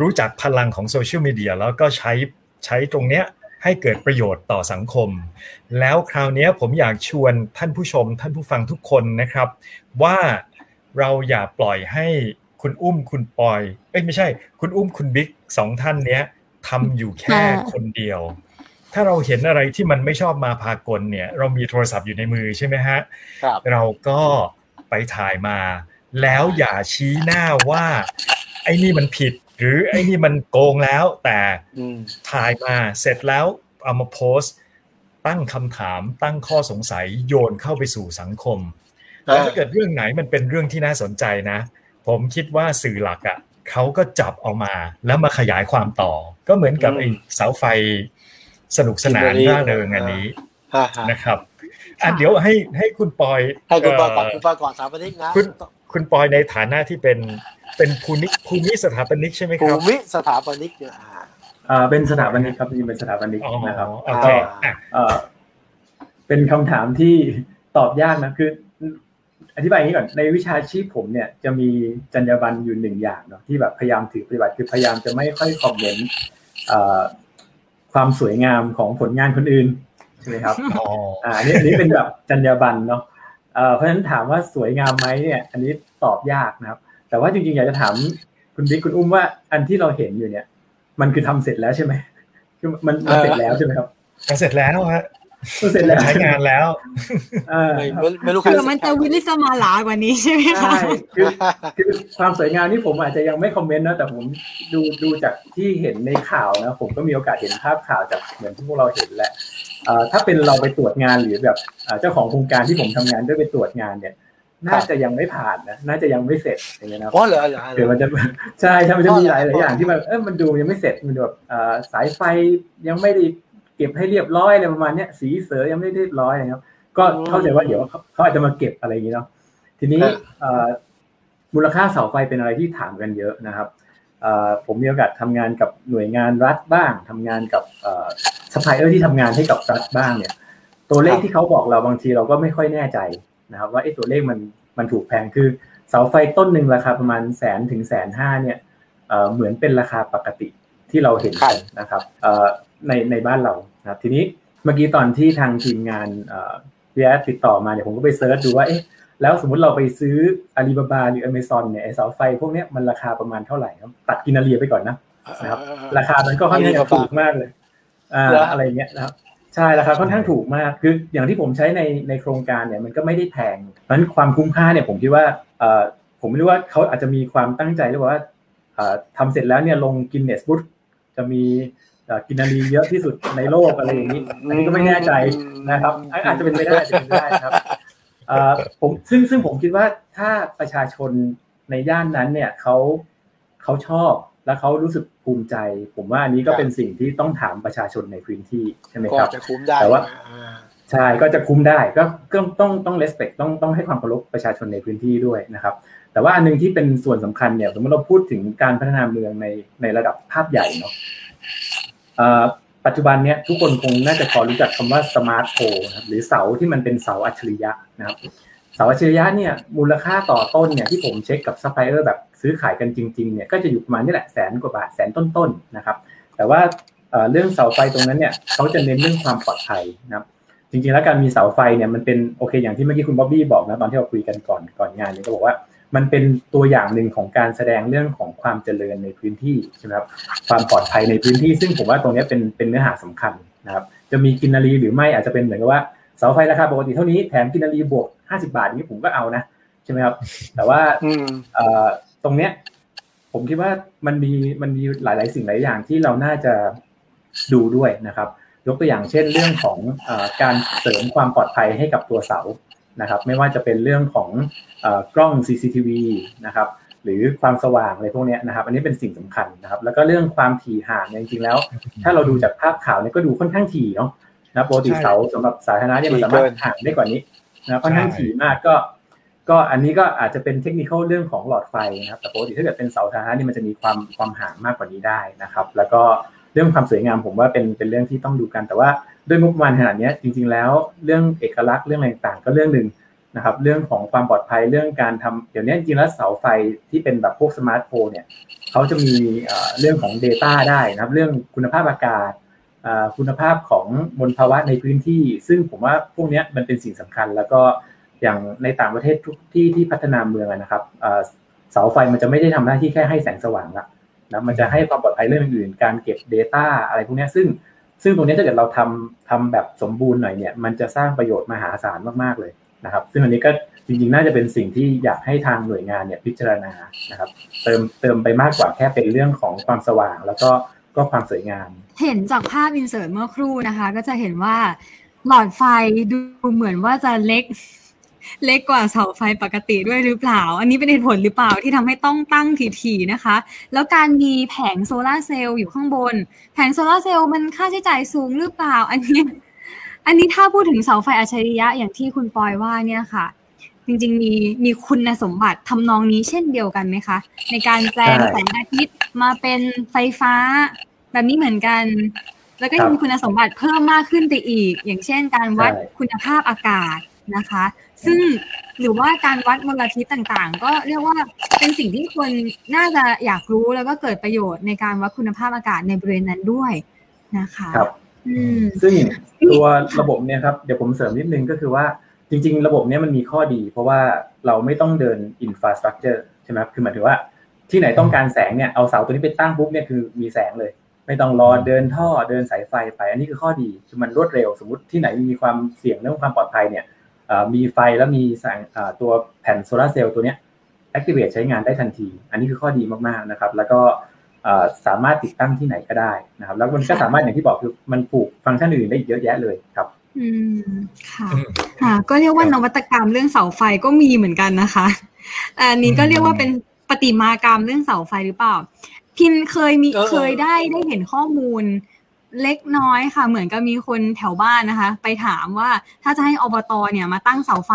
รู้จักพลังของโซเชียลมีเดียแล้วก็ใช้ใช้ตรงเนี้ยให้เกิดประโยชน์ต่อสังคม แล้วคราวเนี้ยผมอยากชวนท่านผู้ชม ท่านผู้ฟังทุกคนนะครับ ว่าเราอย่าปล่อยให้คุณอุ้มคุณปอย เอ้ยไม่ใช่ คุณอุ้มคุณบิ๊กสองท่านเนี้ยทำอยู่แค่ค่ะคนเดียว ถ้าเราเห็นอะไรที่มันไม่ชอบมาพากลเนี่ย เรามีโทรศัพท์อยู่ในมือใช่ไหมฮะครับเราก็ไปถ่ายมา แล้วอย่าชี้หน้าว่า ไอ้นี่มันผิด หรือไอ้นี่มันโกงแล้ว แต่อืมถ่ายมาเสร็จแล้วเอามาโพสต์ ตั้งคำถามตั้งข้อสงสัยโยนเข้าไปสู่สังคม แล้วถ้าเกิดเรื่องไหนมันเป็นเรื่องที่น่าสนใจนะ ผมคิดว่าสื่อหลักอะ่ะเขาก็จับเอามาแล้วมาขยายความต่อ ก็เหมือนกับอืมไอ้เสาไฟสนุกสนานกินนารีร่าเริงอันนี้ฮะฮะนะครับอะเดี๋ยวให้ให้คุณปอยให้คุณปอยก่อนเคุณปอยก่อนสถาปนิกนะ คุณคุณปอยในฐานะที่เป็นเป็นภูนิภูมิสถาปนิกใช่ไหมคภูรับมิสถาปนิกเนี่ยอ่าอ่าเป็นสถาปนิกครับจริงๆเป็นสถาปนิกอ๋อนะครับโอเคอะเอ่อเป็นคำถามที่ตอบยากนะคือ อธิบายอย่างนี้ก่อนในวิชาชีพผมเนี่ยจะมีจรรยาบรรณอยู่หนึ่งอย่างเนาะที่แบบพยายามถือปฏิบัติคือพยายามจะไม่ค่อยคอมเมนต์เอ่อความสวยงามของผลงานคนอื่นใช่ไหมครับอ๋ออ่าอันนี้อันนี้เป็นแบบจรรยาบรรณเนาะ เอ่อเพราะฉะนั้นถามว่าสวยงามไหมเนี่ยอันนี้ตอบยากนะครับ แต่ว่าจริงๆอยากจะถามคุณบิ๊กคุณอุ้มว่าอันที่เราเห็นอยู่เนี่ย มันคือทำเสร็จแล้วใช่ไหมคือมันมันเสร็จแล้วใช่ไหมครับเสร็จแล้วฮะมันเสร็จแล้วใช้งานแล้วเออไม่ไม่ไม่รู้ใครเผื่อมันจะวิลิสมาลากว่านี้ใช่ไหมคะใช่คือคือความสวยงามนี่ผมอาจจะยังไม่คอมเมนต์นะแต่ผมดูดูจากที่เห็นในข่าวนะ ผมก็มีโอกาสเห็นภาพข่าวจากเหมือนที่พวกเราเห็นแหละเอ่อ ถ้าเป็นเราไปตรวจงานหรือแบบเอ่อเจ้าของโครงการที่ผมทำงานด้วยไปตรวจงานเนี่ย น่าจะยังไม่ผ่านนะน่าจะยังไม่เสร็จอย่างเงี้ยนะอ๋อเหรอเหรอเหรเดี๋ยวอมันจะใช่ใช่มันจะมีหลายหลายอย่างอ๋อที่มันเออมันดูยังไม่เสร็จมันดูแบบเอ่อสายไฟยังไม่ได้เก็บให้เรียบร้อยอะไรประมาณเนี้ยสีเสือยังไม่ได้เรียบร้อยนะครับ ก็เข้าใจว่าเดี๋ยวเขาเขาอาจจะมาเก็บอะไรอย่างนี้เนาะทีนี้เอ่อมูลค่าเสาไฟเป็นอะไรที่ถามกันเยอะนะครับเอ่อ ผมมีโอกาสทำงานกับหน่วยงานรัฐบ้างทำงานกับซัพพลายเออร์ที่ทำงานให้กับรัฐบ้างเนี่ย ตัวเลขที่เขาบอกเราบางทีเราก็ไม่ค่อยแน่ใจนะครับว่าไอ้ตัวเลขมันมันถูกแพงคือเสาไฟต้นหนึ่งราคาประมาณแสนถึงแสนห้าเนี่ยเอ่อเหมือนเป็นราคาปกติที่เราเห็นกันนะครับเอ่อในในบ้านเรานะครับทีนี้เมื่อกี้ตอนที่ทางทีมงานเอ่อพีแอติดต่อมาเนี่ยผมก็ไป search ดูว่าเอ๊ะ แล้วสมมุติเราไปซื้ออาลีบาบาหรืออเมซอนเนี่ยไอเสาไฟพวกเนี้ยมันราคาประมาณเท่าไหร่ครับตัดกินนาเรียไปก่อนนะนะครับราคามันก็ค่อนข้างจะถูกมากเลยอ่าเหรออะไรเงี้ยนะครับใช่ราคาค่อนข้างถูกมากคืออย่างที่ผมใช้ในในโครงการเนี่ยมันก็ไม่ได้แพงเพราะฉะนั้นความคุ้มค่าเนี่ยผมคิดว่าเอ่อผมไม่รู้ว่าเขาอาจจะมีความตั้งใจหรือว่าเอ่อทำเสร็จแล้วเนี่ยลงกินเนสบุ๊จะมีเอ่อกินนารีเยอะที่สุดในโลกอะไรอย่างนี้อันนี้ก็ไม่แน่ใจนะครับ อาอาจจะเป็นไปได้อาจจะเป็นไปได้นะครับเอ่อ ผมซึ่งซึ่งผมคิดว่าถ้าประชาชนในย่านนั้นเนี่ยเขาเขาชอบและเขารู้สึกภูมิใจ ผมว่าอันนี้ก็เป็นสิ่งที่ต้องถามประชาชนในพื้นที่ใช่ไหมก็ครับจะคุ้มได้แต่ว่าอ่าใช่ก็จะคุ้มได้ก็ก็ต้องต้อง respect ต้องต้องให้ความเคารพประชาชนในพื้นที่ด้วยนะครับ แต่ว่าอันหนึ่งที่เป็นส่วนสำคัญเนี่ยสมมติเราพูดถึงการพัฒนาเมืองในในระดับภาพใหญ่เนาะเอ่อ ปัจจุบันเนี้ยทุกคนคงน่าจะพอรู้จักคำว่า smart pole หรือเสาที่มันเป็นเสาอัจฉริยะนะครับเสาอัจฉริยะเนี่ยมูลค่าต่อต้นเนี่ยที่ผมเช็คกับซัพพลายเออร์แบบซื้อขายกันจริงๆเนี่ยก็จะอยู่ประมาณนี่แหละแสนกว่าบาทแสนต้นๆนะครับ แต่ว่าเรื่องเสาไฟตรงนั้นเนี่ยเขาจะเน้นเรื่องความปลอดภัยนะครับจริงๆแล้วการมีเสาไฟเนี่ยมันเป็นโอเคอย่างที่เมื่อกี้คุณบ๊อบบี้บอกนะตอนที่เราคุยกันก่อนก่อนงานเนี่ยก็บอกว่า มันเป็นตัวอย่างหนึ่งของการแสดงเรื่องของความเจริญในพื้นที่ใช่ไหมครับความปลอดภัยในพื้นที่ ซึ่งผมว่าตรงเนี้ยเป็นเป็นเนื้อหาสำคัญนะครับ จะมีกินนารีหรือไม่อาจจะเป็นเหมือนกับว่าเสาไฟราคาปกติเท่านี้แถมกินนารีบวก50บาทอย่างนี้ผมก็เอานะใช่ไหมครับ แต่ว่าอืมเอ่อตรงเนี้ย ผมคิดว่ามันมีมันมีหลาย ๆ สิ่งหลายอย่างที่เราน่าจะดูด้วยนะครับ ยกตัวอย่างเช่นเรื่องของเออการเสริมความปลอดภัยให้กับตัวเสา นะครับไม่ว่าจะเป็นเรื่องของเอ่อกล้อง CCTV นะครับหรือความสว่างอะไรพวกเนี้ยนะครับ อันนี้เป็นสิ่งสำคัญนะครับ แล้วก็เรื่องความถี่ห่างเนี่ยจริงๆแล้ว ถ้าเราดูจากภาพข่าวเนี่ยก็ดูค่อนข้างถี่เนาะนะปกติใช่เสาสำหรับสาธารณะเนี่ยมันสามารถห่างได้กว่านี้นะค่อนข้างถี่มากก็ ก็อันนี้ก็อาจจะเป็นเทคนิคเรื่องของหลอดไฟนะครับแต่ปกติถ้าเกิดเป็นเสาธารณะนี่มันจะมีความความห่างมากกว่านี้ได้นะครับ แล้วก็เรื่องความสวยงามผมว่าเป็นเป็นเรื่องที่ต้องดูกันแต่ว่า ด้วยงบประมาณขนาดนี้จริง ๆ แล้วเรื่องเอกลักษณ์เรื่องอะไรต่างก็เรื่องหนึ่งนะครับเรื่องของความปลอดภัยเรื่องการทำเดี๋ยวนี้จริงๆแล้วเสาไฟที่เป็นแบบพวกสมาร์ทโฟนเนี่ยเขาจะมีเรื่องของ Data ได้นะครับ เรื่องคุณภาพอากาศคุณภาพของมลภาวะในพื้นที่ ซึ่งผมว่าพวกนี้มันเป็นสิ่งสำคัญ แล้วก็อย่างในต่างประเทศทุกที่ที่พัฒนาเมืองนะครับเสาไฟมันจะไม่ได้ทำหน้าที่แค่ให้แสงสว่างละนะมันจะให้ความปลอดภัยเรื่องอื่น การเก็บ Data อะไรพวกนี้ซึ่ง ซึ่งตรงนี้ถ้าเกิดเราทำทำแบบสมบูรณ์หน่อยเนี่ย มันจะสร้างประโยชน์มหาศาลมากๆเลยนะครับ ซึ่งอันนี้ก็จริงๆ น่าจะเป็นสิ่งที่อยากให้ทางหน่วยงานเนี่ยพิจารณานะครับ เติมเติมไปมากกว่าแค่เป็นเรื่องของความสว่าง แล้วก็ก็ความสวยงาม เห็นจากภาพ insert เมื่อครู่นะคะ ก็จะเห็นว่าหลอดไฟดูเหมือนว่าจะเล็ก เล็กกว่าเสาไฟปกติด้วยหรือเปล่า อันนี้เป็นเหตุผลหรือเปล่าที่ทำให้ต้องตั้งถี่ๆนะคะ แล้วการมีแผงโซลาร์เซลล์อยู่ข้างบน แผงโซลาร์เซลล์มันค่าใช้จ่ายสูงหรือเปล่า อันนี้ อันนี้ถ้าพูดถึงเสาไฟอัจฉริยะอย่างที่คุณปอยว่าเนี่ยค่ะ จริงๆมีมีคุณสมบัติทำนองนี้เช่นเดียวกันไหมคะ ในการแปลงใช่แสงอาทิตย์มาเป็นไฟฟ้า แบบนี้เหมือนกันแล้วก็ยังมีคุณสมบัติเพิ่มมากขึ้นไปอีก อย่างเช่นการวัดใช่คุณภาพอากาศนะคะ ซึ่งหรือว่าการวัดมลพิษต่างๆ ก็เรียกว่าเป็นสิ่งที่คนน่าจะอยากรู้แล้วก็เกิดประโยชน์ในการวัดคุณภาพอากาศในบริเวณนั้นด้วยนะคะครับอืมซึ่งตัวระบบเนี่ยครับ เดี๋ยวผมเสริมนิดนึงก็คือว่าจริง ๆ ระบบเนี้ยมันมีข้อดี เพราะว่าเราไม่ต้องเดินอินฟราสตรักเจอร์ใช่ไหมครับคือหมายถึงว่าที่ไหนต้องการแสงเนี่ยเอาเสาตัวนี้ไปตั้งปุ๊บเนี่ยคือมีแสงเลย ไม่ต้องรอเดินท่อเดินสายไฟไป อันนี้คือข้อดีคือมันรวดเร็ว สมมติที่ไหนมีความเสี่ยงเรื่องความปลอดภัยเนี่ย มีไฟแล้วมีแสงตัวแผ่นโซลาเซลล์ตัวเนี้ย activate ใช้งานได้ทันที อันนี้คือข้อดีมากๆนะครับ แล้วก็สามารถติดตั้งที่ไหนก็ได้นะครับ แล้วมันก็สามารถอย่างที่บอกคือมันผูกฟังก์ชันอื่นได้อีกเยอะแยะเลยครับ อืมค่ะค่ะ ก็เรียกว่านวัตกรรมเรื่องเสาไฟก็มีเหมือนกันนะคะอันนี้ก็เรียกว่าเป็นปฏิมากรรมเรื่องเสาไฟหรือเปล่า พินเคยมีเคยได้ได้เห็นข้อมูล เล็กน้อยค่ะ เหมือนกับมีคนแถวบ้านนะคะ ไปถามว่าถ้าจะให้อบตเนี่ยมาตั้งเสาไฟ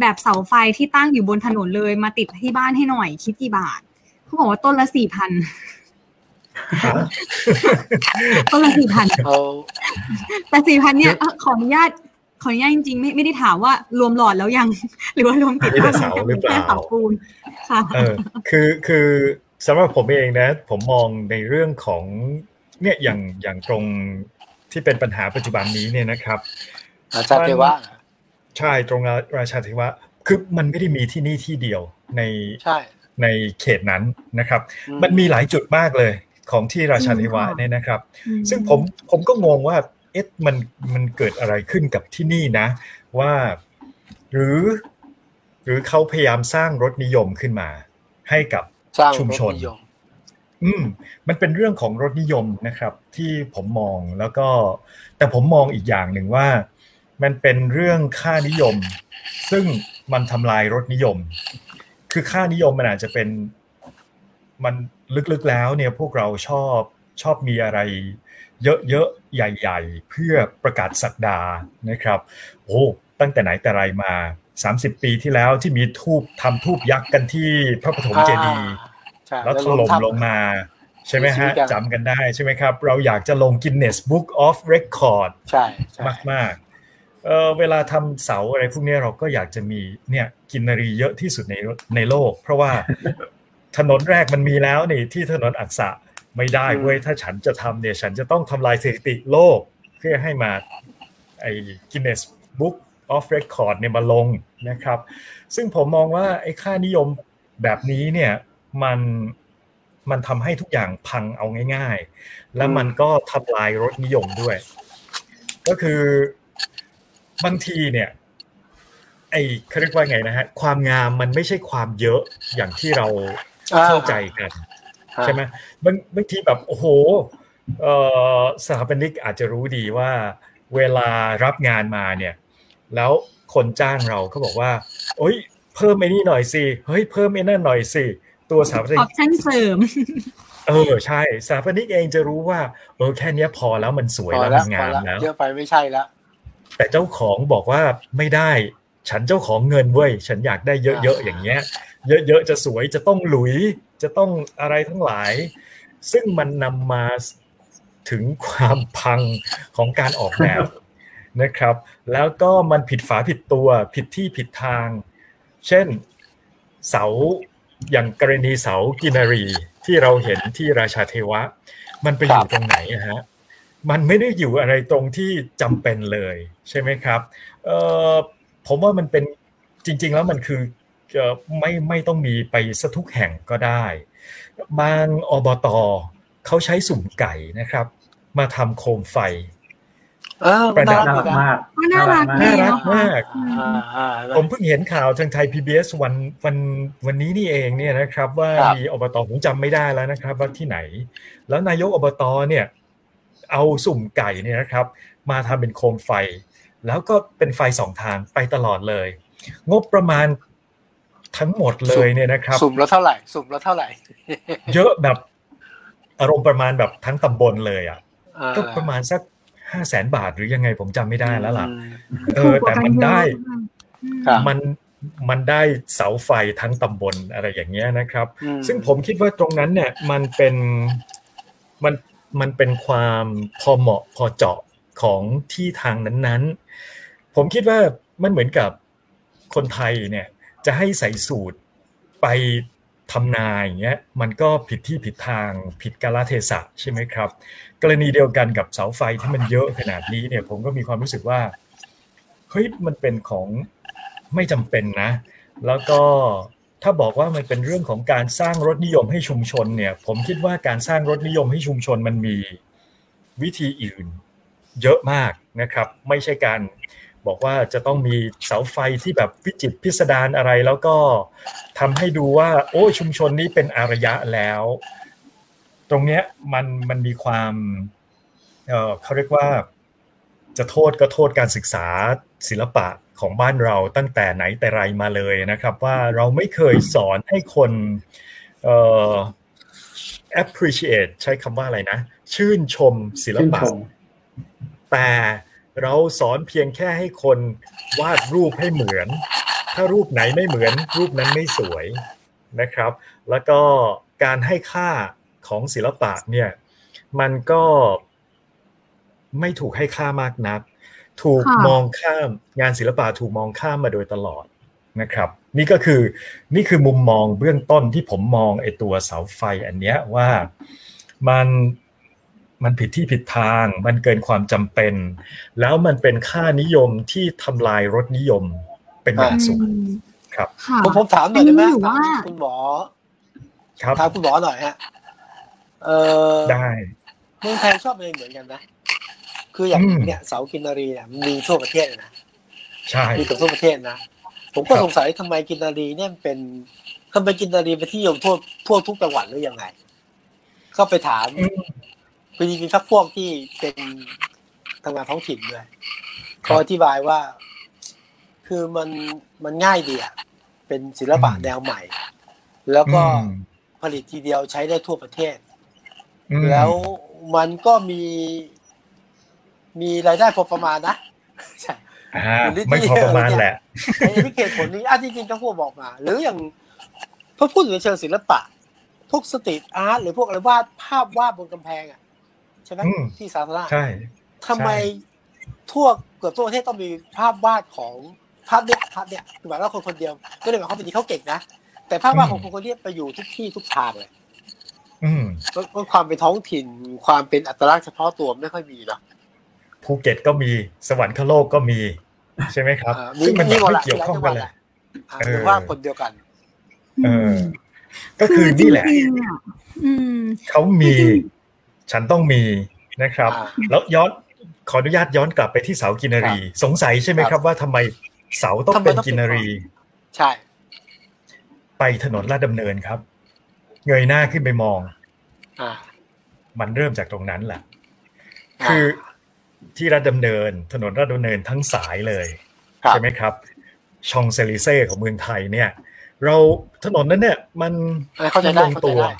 แบบเสาไฟที่ตั้งอยู่บนถนนเลยมาติดที่บ้านให้หน่อยคิดกี่บาทเขาบอกว่าต้นละสี่พันต้นละสี่พันแต่สี่พันเนี่ยขออนุญาตขออนุญาตจริงๆไม่ไม่ได้ถามว่ารวมหลอดแล้วยัง หรือว่ารวมติดตั้งเสาหรือเปล่าเสาปูนค่ะเออคือคือสำหรับผมเองนะ ผมมองในเรื่องของ เนี่ยอย่างอย่างตรงที่เป็นปัญหาปัจจุบันนี้เนี่ยนะครับราชาเทวะใช่ตรงราชาเทวะคือมันไม่ได้มีที่นี่ที่เดียวในในเขตนั้นนะครับ มันมีหลายจุดมากเลยของที่ราชาเทวะเนี่ยนะครับ ซึ่งผมผมก็งงว่าเอ๊ะมันมันเกิดอะไรขึ้นกับที่นี่นะ ว่าหรือ หรือเขาพยายามสร้างรถนิยมขึ้นมา ให้กับชุมชน อืมมันเป็นเรื่องของรถนิยมนะครับ ที่ผมมองแล้วก็ แต่ผมมองอีกอย่างหนึ่งว่า มันเป็นเรื่องค่านิยม ซึ่งมันทำลายรถนิยม คือค่านิยมมันอาจจะเป็น มันลึกๆแล้วเนี่ยพวกเราชอบชอบมีอะไร เยอะๆใหญ่ ๆ เพื่อประกาศสักดานะครับ โอ้ตั้งแต่ไหนแต่ไรมา 30 ปีที่แล้วที่มีทูบทำทูบยักษ์กันที่พระปฐมเจดีย์ แล้วถล่มลงมา ใช่ไหมฮะจำกันได้ใช่ไหมครับ เราอยากจะลง Guinness Book of Record ใช่มากมากเออเวลาทำเสาอะไรพวกนี้เราก็อยากจะมีเนี่ยกินนารีเยอะที่สุดในในโลก เพราะว่าถนนแรกมันมีแล้วนี่ที่ถนนอักษะไม่ได้เว้ยถ้าฉันจะทำเนี่ยฉันจะต้องทำลายสถิติโลกเพื่อให้มาไอ้ Guinness Book of Record เนี่ยมาลงนะครับ ซึ่งผมมองว่าไอ้ค่านิยมแบบนี้เนี่ย มันมันทำให้ทุกอย่างพังเอาง่าย ๆ แล้วมันก็ทำลายรสนิยมด้วย ก็คือบางทีเนี่ย ไอ้เขาเรียกว่าไงนะฮะ ความงามมันไม่ใช่ความเยอะอย่างที่เราเข้าใจกัน ใช่ไหมบางบางทีแบบโอ้โหสถาปนิกอาจจะรู้ดีว่า เวลารับงานมาเนี่ย แล้วคนจ้างเราเขาบอกว่า โอ้ยเพิ่มไอ้นี่หน่อยสิเฮ้ยเพิ่มไอ้นั่นหน่อยสิ ตัวสถาปนิกออปชั่นเสริม เออใช่สถาปนิกเองจะรู้ว่าเออแค่นี้พอแล้วมันสวยแล้วมันงามแล้วเยอะไปไม่ใช่แล้วแต่เจ้าของบอกว่าไม่ได้ ฉันเจ้าของเงินเว้ยฉันอยากได้เยอะๆอย่างเงี้ย เยอะๆจะสวยจะต้องหลุย จะต้องอะไรทั้งหลาย ซึ่งมันนำมาถึงความพังของการออกแบบนะครับ แล้วก็มันผิดฝาผิดตัวผิดที่ผิดทาง เช่น เสา อย่างกรณีเสากินารีที่เราเห็นที่ราชาเทวะ มันไปอยู่ตรงไหนฮะมันไม่ได้อยู่อะไรตรงที่จำเป็นเลย ใช่ไหมครับเออผมว่ามันเป็นจริง ๆ แล้วมันคือไม่ไม่ต้องมีไปสทุกแห่งก็ได้ บางอบตเขาใช้สุ่มไก่นะครับ มาทำโคมไฟ ประดับมากน่ารักน่ารักมากผมเพิ่งเห็นข่าวทางไทย PBS วันวันวันนี้นี่เองเนี่ยนะครับ ว่ามีอบตผมจำไม่ได้แล้วนะครับ ว่าที่ไหน แล้วนายกอบตเนี่ยเอาสุ่มไก่เนี่ยนะครับ มาทำเป็นโคมไฟ แล้วก็เป็นไฟสองทางไปตลอดเลย งบประมาณทั้งหมดเลยเนี่ยนะครับ สุ่มแล้วเท่าไหร่ สุ่มแล้วเท่าไหร่ เยอะแบบอารมณ์ประมาณแบบทั้งตำบลเลยอะก็ประมาณสัก ห้าแสนบาทหรือยังไงผมจำไม่ได้แล้วล่ะ เออ แต่มันได้ มันมันได้เสาไฟทั้งตำบลอะไรอย่างเงี้ยนะครับ ซึ่งผมคิดว่าตรงนั้นเนี่ยมันเป็นมันมันเป็นความพอเหมาะพอเจาะของที่ทางนั้นๆ ผมคิดว่ามันเหมือนกับคนไทยเนี่ย จะให้ใส่สูตรไป ทำนาอย่างเงี้ยมันก็ผิดที่ผิดทางผิดกาลเทศะใช่ไหมครับ กรณีเดียวกันกับเสาไฟที่มันเยอะขนาดนี้เนี่ยผมก็มีความรู้สึกว่าเฮ้ยมันเป็นของไม่จำเป็นนะ แล้วก็ถ้าบอกว่ามันเป็นเรื่องของการสร้างรถนิยมให้ชุมชนเนี่ย ผมคิดว่าการสร้างรถนิยมให้ชุมชนมันมีวิธีอื่นเยอะมากนะครับ ไม่ใช่การ บอกว่าจะต้องมีเสาไฟที่แบบวิจิตรพิสดารอะไร แล้วก็ทำให้ดูว่า โอ้ชุมชนนี้เป็นอารยะแล้ว ตรงเนี้ยมันมันมีความเออเขาเรียกว่า จะโทษก็โทษการศึกษาศิลปะของบ้านเราตั้งแต่ไหนแต่ไรมาเลยนะครับ ว่าเราไม่เคยสอนให้คนเอ่อ appreciate ใช้คำว่าอะไรนะ ชื่นชมศิลชื่นปะชมแต่ เราสอนเพียงแค่ให้คนวาดรูปให้เหมือน ถ้ารูปไหนไม่เหมือน รูปนั้นไม่สวยนะครับ แล้วก็การให้ค่าของศิลปะเนี่ยมันก็ไม่ถูกให้ค่ามากนัก ถูกค่ะมองข้ามงานศิลปะถูกมองข้ามมาโดยตลอดนะครับ นี่ก็คือนี่คือมุมมองเบื้องต้นที่ผมมองไอ้ตัวเสาไฟอันเนี้ยว่ามัน มันผิดที่ผิดทาง มันเกินความจำเป็น แล้วมันเป็นค่านิยมที่ทำลายรถนิยมเป็นอย่างสูงอืมครับค่ะผมผมถามหน่อยได้ไหมอันนี้หรือว่าถามคุณหมอครับถามคุณหมอหน่อยฮะเออได้เมืองไทยชอบอะไรเหมือนกันนะคืออย่างอืมเนี่ยเสากินนารีเนี่ยมันมีทั่วประเทศเลยนะใช่มีกับทั่วประเทศนะผมก็ครับสงสัยทำไมกินนารีเนี่ยมันเป็นทำไมกินนารีเป็นที่นิยมทั่วทั่วทุกจังหวัดหรือยังไงก็ไปถามอืม คือจริงๆถ้าพวกที่เป็นทำงานท้องถิ่นด้วยครับเขาอธิบายว่า คือมันมันง่ายดีอะเป็นศิลปะอืมแนวใหม่ แล้วก็อืมผลิตทีเดียวใช้ได้ทั่วประเทศอืมแล้วมันก็มี มีรายได้พอประมาณนะใช่อ่าไม่พอประมาณแหละไอ้ที่เหตุผลนี้อะจริงๆก็พวกบอกมา หรืออย่างพอพูดถึงเชิงศิลปะ พวก street art หรือพวกอะไรวาดภาพวาดบนกำแพงอะ ใช่ไหมอืมที่สาธารณะใช่ทำไมทั่วเกือบทั่วประเทศต้องมีภาพวาดของภาพเนี้ยภาพเนี้ยคือหมายว่าคนคนเดียว ก็เลยหมายความว่าจริงๆเขาเก่งนะแต่ภาพวาดของคนคนเนี้ยไปอยู่ทุกที่ทุกทางเลยอืมมันมันความเป็นท้องถิ่นความเป็นอัตลักษณ์เฉพาะตัวไม่ค่อยมีเนาะภูเก็ตก็มีสวรรคโลกก็มี ใช่ไหมครับอ่ามีซึ่งมันมีหมดไม่ละเกี่ยวข้องกันเลยอ่าเออหรือว่าคนเดียวกัน เออ ก็คือนี่แหละจริงๆอะอืมเขามีจริง ฉันต้องมีนะครับอ่าแล้วย้อนขออนุญาตย้อนกลับไปที่เสากินรี สงสัยใช่ไหมครับว่าทำไมเสาต้องทำไมเป็นต้องเป็นกินรี ใช่ ไปถนนลาดดำเนินครับ เงยหน้าขึ้นไปมองอ่ามันเริ่มจากตรงนั้นแหละอ่าคือที่ลาดดำเนิน ถนนลาดดำเนินทั้งสายเลยครับใช่ไหมครับชองเซลิเซ่ของเมืองไทยเนี่ย เราถนนนั้นเนี่ย มันอันนี้เข้าใจได้มันลงเข้าใจตัวได้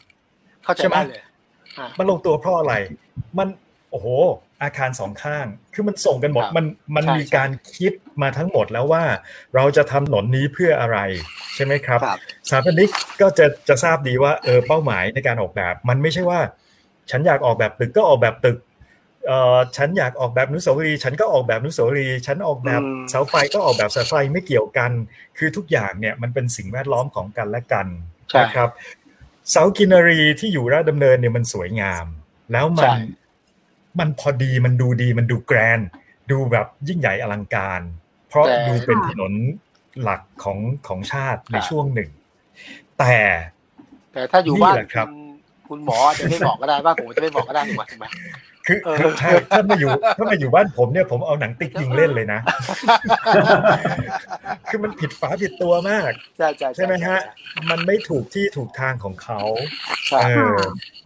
เข้าใจใช่ไหมได้เลยอ่า มันลงตัวเพราะอะไร มันโอ้โห อาคารสองข้าง คือมันส่งกันหมดครับมันมันใช่มีใช่การคิดมาทั้งหมดแล้วว่า เราจะทำถนนนี้เพื่ออะไร ใช่ไหมครับครับสถาปนิกก็จะจะทราบดีว่าเออเป้าหมายในการออกแบบ มันไม่ใช่ว่า ฉันอยากออกแบบตึกก็ออกแบบตึกเออฉันอยากออกแบบอนุสาวรีย์ฉันก็ออกแบบอนุสาวรีย์ฉันออกแบบอืมเสาไฟก็ออกแบบเสาไฟไม่เกี่ยวกัน คือทุกอย่างเนี่ยมันเป็นสิ่งแวดล้อมของกันและกันใช่นะครับ เสากินรีที่อยู่ราชดำเนินเนี่ยมันสวยงาม แล้วมันใช่มันพอดีมันดูดีมันดูแกรนด์ดูแบบยิ่งใหญ่อลังการ เพราะแต่ดูเป็นถนนหลักของของชาติในครับช่วงหนึ่ง แต่ แต่ถ้าอยู่บ้านนี่แหละครับณคุณหมออาจจะไม่บอกก็ได้บ้านผมจะไม่บอกก็ได้ถูกไหมถูกไหม คือเออคือใช่ถ้ามาอยู่ถ้ามาอยู่บ้านผมเนี่ยผมเอาหนังติ๊กยิงเล่นเลยนะ คือมันผิดฝาผิดตัวมากใช่ใช่ใช่ไหมฮะ มันไม่ถูกที่ถูกทางของเขาใช่เออ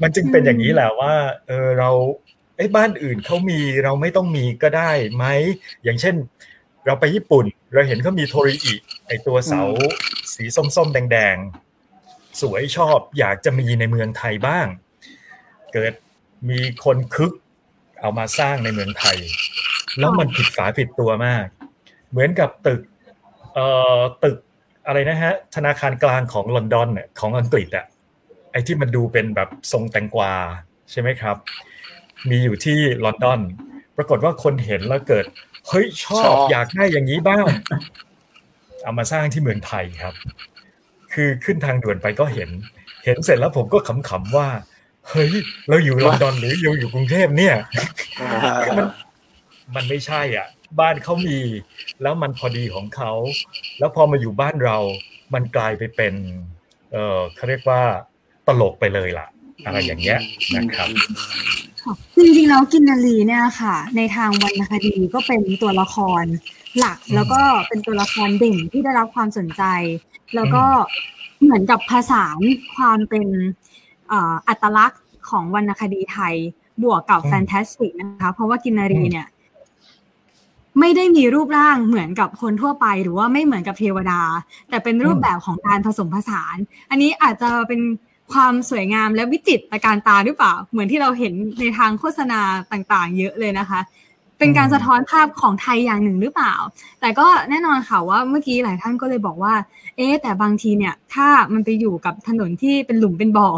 มันจึงเป็นอย่างนี้แหละว่า เออเราไอ้ยบ้านอื่นเขามีเราไม่ต้องมีก็ได้ไหมอย่างเช่น เราไปญี่ปุ่น เราเห็นเขามีโทริอิไอตัวเสาสีส้มๆ แดงๆ สวยชอบอยากจะมีในเมืองไทยบ้าง เกิดมีคนคึก เอามาสร้างในเมืองไทย แล้วมันผิดฝาผิดตัวมาก เหมือนกับตึกเอ่อตึกอะไรนะฮะ ธนาคารกลางของลอนดอนเนี่ยของอังกฤษอะไอ้ที่มันดูเป็นแบบทรงแตงกวาใช่ไหมครับ มีอยู่ที่ลอนดอน ปรากฏว่าคนเห็นแล้วเกิด เฮ้ยชอชบอบอยากได้อย่างนี้บ้าง เอามาสร้างที่เมืองไทยครับ คือขึ้นทางด่วนไปก็เห็น เห็นเสร็จแล้วผมก็ขำๆว่า เฮ้ยเราอยู่ลอนดอนหรือเราอยู่กรุงเทพเนี่ยมันมันไม่ใช่อะ บ้านเขามี แล้วมันพอดีของเขา แล้วพอมาอยู่บ้านเรา มันกลายไปเป็น เออเขาเรียกว่าตลกไปเลยล่ะ อะไรอย่างเงี้ยนะครับจริงๆแล้วกินนารีเนี่ยค่ะ ในทางวรรณคดีก็เป็นตัวละครหลักแล้วก็เป็นตัวละครเด่นที่ได้รับความสนใจ แล้วก็เหมือนกับผสานความเป็น อ่ออัตลักษณ์ของวรรณคดีไทยบวกกับอืมแฟนตาสติกนะคะ เพราะว่ากินนารีอืมเนี่ยไม่ได้มีรูปร่างเหมือนกับคนทั่วไปหรือว่าไม่เหมือนกับเทวดา แต่เป็นรูปแบบของการผสมผสาน อันนี้อาจจะเป็นความสวยงามและวิจิตรการตาหรือเปล่า เหมือนที่เราเห็นในทางโฆษณาต่างๆ เยอะเลยนะคะ เป็นการอืมสะท้อนภาพของไทยอย่างหนึ่งหรือเปล่า แต่ก็แน่นอนค่ะว่าเมื่อกี้หลายท่านก็เลยบอกว่า เอ๊ะแต่บางทีเนี่ย ถ้ามันไปอยู่กับถนนที่เป็นหลุมเป็นบ่อ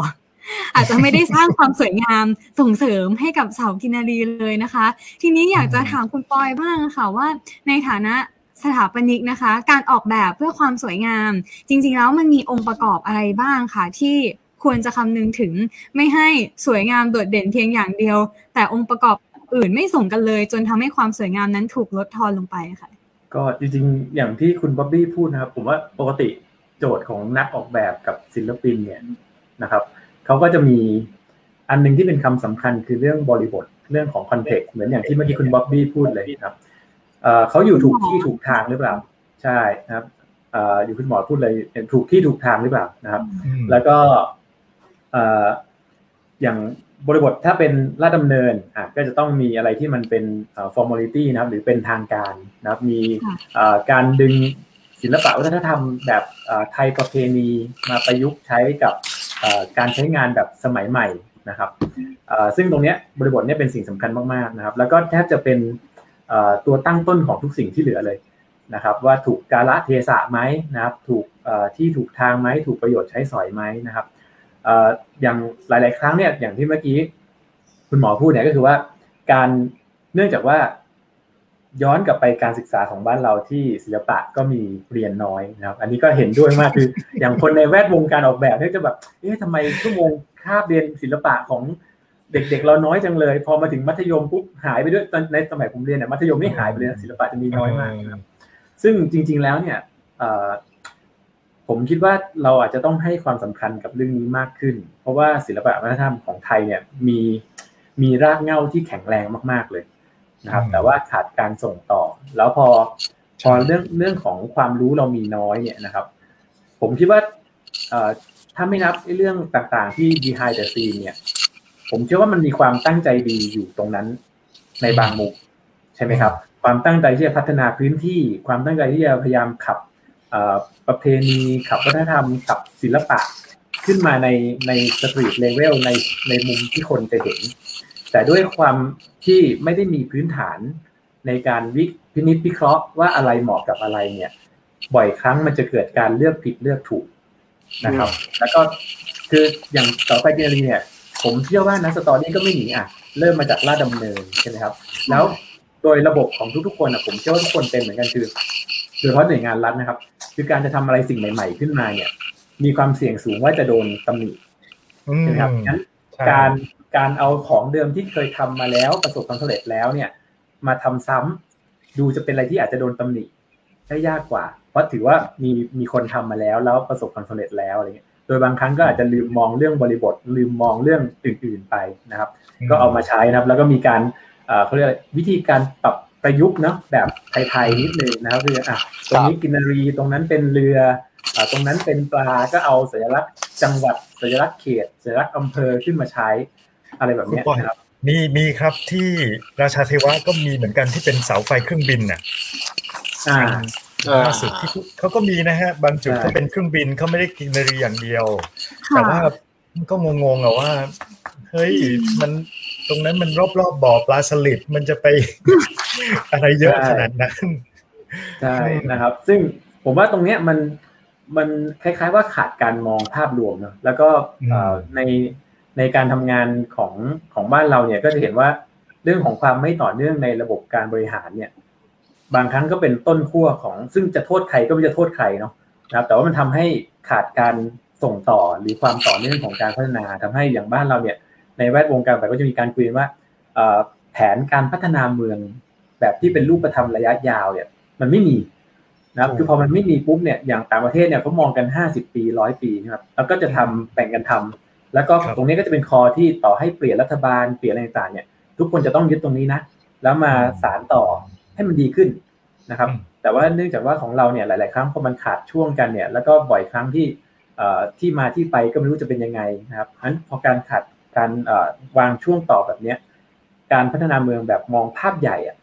อาจจะไม่ได้สร้างความสวยงามส่งเสริมให้กับสาวกินนารีเลยนะคะ ทีนี้อยากจะถามคุณปอยบ้างค่ะว่า ในฐานะสถาปนิกนะคะ การออกแบบเพื่อความสวยงาม จริง ๆ แล้วมันมีองค์ประกอบอะไรบ้างค่ะที่ควรจะคำนึงถึงไม่ให้สวยงามโดดเด่นเพียงอย่างเดียว แต่องค์ประกอบอื่นไม่ส่งกันเลย จนทำให้ความสวยงามนั้นถูกลดทอนลงไปค่ะก็จริงๆ อย่างที่คุณบ๊อบบี้พูดนะครับ ผมว่าปกติโจทย์ของนักออกแบบกับศิลปินเนี่ยนะครับ เขาก็จะมีอันหนึงที่เป็นคำสำคัญคือเรื่องบริบทเรื่องของคอนเทกต์เหมือนอย่างที่เมื่อกี้คุณบ๊อบบี้พูดเลยนะครับเอ่อเขาอยู่ถูกที่ถูกทางหรือเปล่า ใช่นะครับเอ่ออยู่คุณหมอพูดเลยถูกที่ถูกทางหรือเปล่านะครับอืมแล้วก็เอ่ออย่างบริบทถ้าเป็นลาดดำเนินอะก็จะต้องมีอะไรที่มันเป็นเอ่อ formality นะครับ หรือเป็นทางการนะครับ มีค่ะเอ่อการดึงศิลปะวัฒนธรรมแบบเอ่อไทยประเพณีมาประยุกต์ใช้กับเอ่อ การใช้งานแบบสมัยใหม่นะครับซึ่งตรงนี้บริบทนี้เป็นสิ่งสำคัญมากๆนะครับ แล้วก็แทบจะเป็นตัวตั้งต้นของทุกสิ่งที่เหลือเลยนะครับ ว่าถูกกาละเทศะไหมนะครับ ถูกที่ถูกทางไหมถูกประโยชน์ใช้สอยไหมนะครับออย่างหลาย ๆ ครั้งเนี่ยอย่างที่เมื่อกี้คุณหมอพูดเนี่ยก็คือว่าการเนื่องจากว่า ย้อนกลับไปการศึกษาของบ้านเราที่ศิลปะก็มีเรียนน้อยนะครับ อันนี้ก็เห็นด้วยมากคือ อย่างคนในแวดวงการออกแบบเนี่ยจะแบบ เอ๊ะทำไมชั่วโมงคาบเรียนศิลปะของเด็กๆ เราน้อยจังเลย พอมาถึงมัธยมปุ๊บหายไปด้วยตอนในสมัยผมเรียนเนี่ยมัธยมนี่หายไปเลยนะศิลปะจะมีน้อยมากนะครับซึ่งจริง ๆแล้วเนี่ยเอ่อผมคิดว่าเราอาจจะต้องให้ความสำคัญกับเรื่องนี้มากขึ้น เพราะว่าศิลปะวัฒนธรรมของไทยเนี่ยมีมีรากเหง้าที่แข็งแรงมากๆเลย นะครับอืมแต่ว่าขาดการส่งต่อ แล้วพอพอเรื่องเรื่องของความรู้เรามีน้อยเนี่ยนะครับ ผมคิดว่าเอ่อถ้าไม่นับไอ้เรื่องต่างๆที่ behind the scene เนี่ย ผมเชื่อว่ามันมีความตั้งใจดีอยู่ตรงนั้นในบางมุมใช่ไหมครับ ความตั้งใจที่จะพัฒนาพื้นที่ ความตั้งใจที่จะพยายามขับเอ่อประเพณีขับวัฒนธรรมขับศิลปะขึ้นมาในใน street level ในในมุมที่คนจะเห็น แต่ด้วยความที่ไม่ได้มีพื้นฐานในการวิพินิจพิเคราะห์ว่าอะไรเหมาะกับอะไรเนี่ย บ่อยครั้งมันจะเกิดการเลือกผิดเลือกถูกนะครับ แล้วก็คืออย่างเสาไฟกินรีเนี่ย ผมเชื่อว่านัก story ก็ไม่หนีอะ เริ่มมาจากราชดำเนินใช่ไหมครับ แล้วโดยระบบของทุกๆคนอะผมเชื่อว่าทุกคนเป็นเหมือนกันคือโดยเฉพาะหน่วยงานรัฐนะครับ คือการจะทำอะไรสิ่งใหม่ ๆ ขึ้นมาเนี่ย มีความเสี่ยงสูงว่าจะโดนตำหนิอืมใช่ไหมครับงั้นใช่การ การเอาของเดิมที่เคยทำมาแล้วประสบความสำเร็จแล้วเนี่ย มาทำซ้ำดูจะเป็นอะไรที่อาจจะโดนตำหนิได้ยากกว่า เพราะถือว่ามีมีคนทำมาแล้ว แล้วประสบความสำเร็จแล้วอะไรเงี้ยโดยบางครั้งก็อาจจะลืมมองเรื่องบริบท ลืมมองเรื่องอื่น ๆไปนะครับ ก็เอามาใช้นะครับ แล้วก็มีการเอ่อเขาเรียกอะไรวิธีการปรับประยุกต์เนาะแบบไทยๆนิดนึงนะครับคืออะตรงนี้กินนารีตรงนั้นเป็นเรืออ่าตรงนั้นเป็นปลาก็เอาสัญลักษณ์จังหวัดสัญลักษณ์เขตสัญลักษณ์อำเภอขึ้นมาใช้ อะไรแบบเนี้ยนะครับมีมีครับที่ราชาเทวะก็มีเหมือนกันที่เป็นเสาไฟเครื่องบินน่ะอ่าล่าสุดที่เขาก็มีนะฮะ บางจุดใช่ก็เป็นเครื่องบินเขาไม่ได้กินนารีอย่างเดียวค่ะแต่ว่ามันก็งงๆอะว่าเฮ้ยมันตรงนั้นมันรอบๆบบ่อปลาสลิดมันจะไปอะไรเยอะขนาดนั้นใช่นะครับ ซึ่งผมว่าตรงเนี้ยมันมันคล้าย ๆ ว่าขาดการมองภาพรวมเนอะแล้วก็เอ่ออืมใน ในการทำงานของของบ้านเราเนี่ยก็จะเห็นว่าเรื่องของความไม่ต่อเนื่องในระบบการบริหารเนี่ย บางครั้งก็เป็นต้นขั้วของ ซึ่งจะโทษใครก็ไม่จะโทษใครเนาะนะครับ แต่ว่ามันทำให้ขาดการส่งต่อหรือความต่อเนื่องของการพัฒนาทำให้อย่างบ้านเราเนี่ย ในแวดวงการแบบก็จะมีการคุยกันว่าเอ่อแผนการพัฒนาเมืองแบบที่เป็นรูปธรรมระยะยาวเนี่ย มันไม่มีนะครับคือพอมันไม่มีปุ๊บเนี่ยอย่างต่างประเทศเนี่ยเขามองกัน50ปีร้อยปีนะครับแล้วก็จะทำแบ่งกันทำ แล้วก็ครับตรงนี้ก็จะเป็นคอที่ต่อให้เปลี่ยนรัฐบาลเปลี่ยนอะไรต่างๆเนี่ย ทุกคนจะต้องยึดตรงนี้นะ แล้วมาสารต่อให้มันดีขึ้นนะครับอืมแต่ว่าเนื่องจากว่าของเราเนี่ยหลาย ๆ ครั้งพอมันขาดช่วงกันเนี่ย แล้วก็บ่อยครั้งที่เอ่อที่มาที่ไปก็ไม่รู้จะเป็นยังไงนะครับเพราะฉะนั้นพอการขาดการเอ่อวางช่วงต่อแบบเนี้ยการพัฒนาเมืองแบบมองภาพใหญ่อะ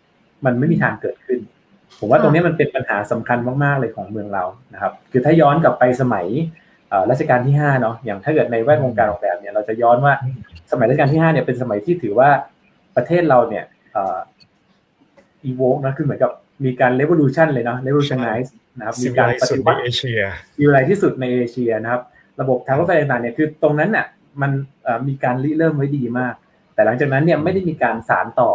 มันไม่มีทางเกิดขึ้น ผมว่าตรงนี้มันเป็นปัญหาสำคัญมาก ๆ เลยของเมืองเรานะครับ คือถ้าย้อนกลับไปสมัยเอ่อ รัชกาลที่ห้าเนาะอย่างถ้าเกิดในแวดวงการออกแบบเนี่ยเราจะย้อนว่าสมัยรัชกาลที่ห้าเนี่ยเป็นสมัยที่ถือว่าประเทศเราเนี่ยเอ่อ evoke นะคือเหมือนกับมีการ revolution เลยเนาะ revolutionize นะครับสิมีวิการไลปสุดฏิในวัติเอเชียอยู่ไรที่สุดในเอเชียนะครับ ระบบทางรถไฟต่างๆเนี่ยคือตรงนั้นน่ะมันเอ่อมีการริเริ่มไว้ดีมาก แต่หลังจากนั้นเนี่ยไม่ได้มีการสารต่อ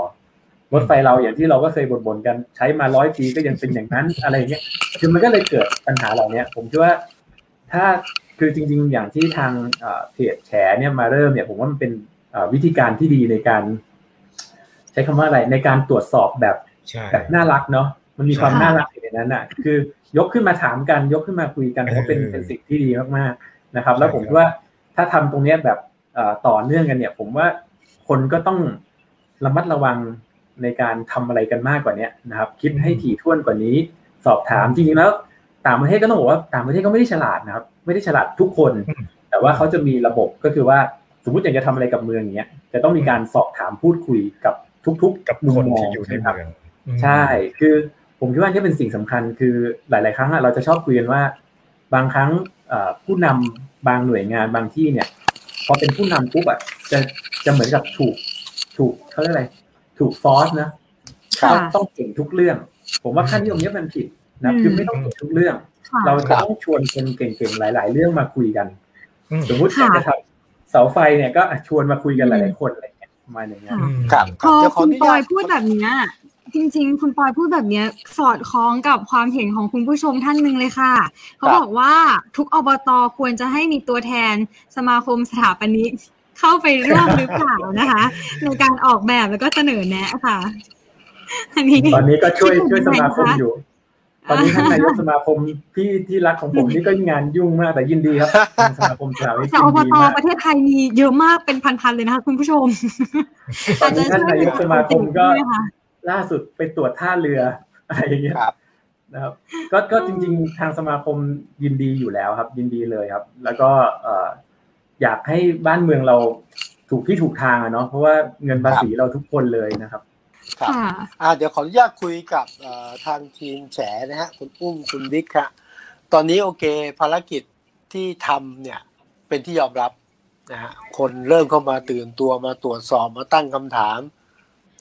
รถไฟเราอย่างที่เราก็เคยบ่นๆกันใช้มาร้อยปีก็ยังเป็นอย่างนั้นอะไรเงี้ยคือมันก็เลยเกิดปัญหาเหล่านี้ผมคิดว่า ถ้าคือจริง ๆ อย่างที่ทางเอ่อเพจแฉเนี่ยมาเริ่มเนี่ยผมว่ามันเป็นเอ่อวิธีการที่ดีในการ ใช้คำว่าอะไรในการตรวจสอบแบบใช่แบบน่ารักเนาะมันมีความค่ะน่ารักอยู่ในนั้นอะ คือยกขึ้นมาถามกัน ยกขึ้นมาคุยกันผมว่าเป็นเออเป็นสิ่งที่ดีมากๆนะครับ แล้วผมใช่ครับว่าถ้าทำตรงเนี้ยแบบเอ่อต่อเนื่องกันเนี่ย ผมว่าคนก็ต้องระมัดระวังในการทำอะไรกันมากกว่าเนี้ยนะครับ คิดให้ถี่ถ้วนกว่านี้ สอบถามจริงๆแล้ว ต่างประเทศก็ต้องบอกว่าต่างประเทศก็ไม่ได้ฉลาดนะครับ ไม่ได้ฉลาดทุกคน แต่ว่าเขาจะมีระบบก็คือว่าสมมติอยากจะทำอะไรกับเมืองอย่างเงี้ยจะต้องมีการสอบถามพูดคุยกับทุกๆ กับมุมคนมองที่อยู่ในใช่ไหมครับเมืองอืมใช่ คือผมคิดว่านี่เป็นสิ่งสำคัญ คือหลาย ๆ ครั้งอะเราจะชอบคุยกันว่า บางครั้งเอ่อผู้นำบางหน่วยงานบางที่เนี่ยพอเป็นผู้นำปุ๊บอะจะจะเหมือนกับถูกถูกเขาเรียกอะไร ถูกฟอสนะค่ะต้องต้องเก่งทุกเรื่อง ผมว่าขั้นนิยมเนี้ยมันผิด นะอืมคือไม่ต้องเก่งทุกเรื่องค่ะเราจะต้องชวนคนเก่งๆหลาย ๆ เรื่องมาคุยกันอืมสมมุติอยากจะทำเสาไฟเนี่ยก็อะชวนมาคุยกันหลายๆคนอะไรเงี้ยประมาณอย่างเงี้ยค่ะครับพอเดี๋ยวขอคุอณนุปญาอยตพูดแบบเนี้ยจริงๆ คุณปอยพูดแบบเนี้ยสอดคล้องกับความเห็นของคุณผู้ชมท่านหนึ่งเลยค่ะ เขาบอกว่าทุกอบตควรจะให้มีตัวแทนสมาคมสถาปนิกเข้าไปร่วมหรือเปล่านะคะ ในการออกแบบแล้วก็เสนอแนะค่ะอันนี้ตอนนี้ก็ช่วยคิดช่วยเห็สนยังไงมาคมคะอยู่ ตอนนี้ท่านนายกสมาคมที่ที่รักของผมนี่ก็งานยุ่งมากแต่ยินดีครับทางสมาคมสถาปนิกแต่ยิอนบดีตมากประเทศไทยมีเยอะมากเป็นพันๆเลยนะคะคุณผู้ชมตอนนี้ท่านนายกสมาคมก็ใช่ไหคะล่าสุดไปตรวจท่าเรืออะไรอย่างเงี้ยครับนะครับก็ก็จริง ๆ ทางสมาคมยินดีอยู่แล้วครับ ยินดีเลยครับ แล้วก็เอ่ออยากให้บ้านเมืองเราถูกที่ถูกทางอะเนาะเพราะว่าเงินภาษีเราทุกคนเลยนะครับ ครับค่ะอ่าเดี๋ยวขออนุญาตคุยกับเอ่อทางทีมแฉนะฮะคุณอุ้มคุณวิกครับตอนนี้โอเคภารกิจที่ทำเนี่ยเป็นที่ยอมรับนะฮะคนเริ่มเข้ามาตื่นตัวมาตรวจสอบมาตั้งคำถาม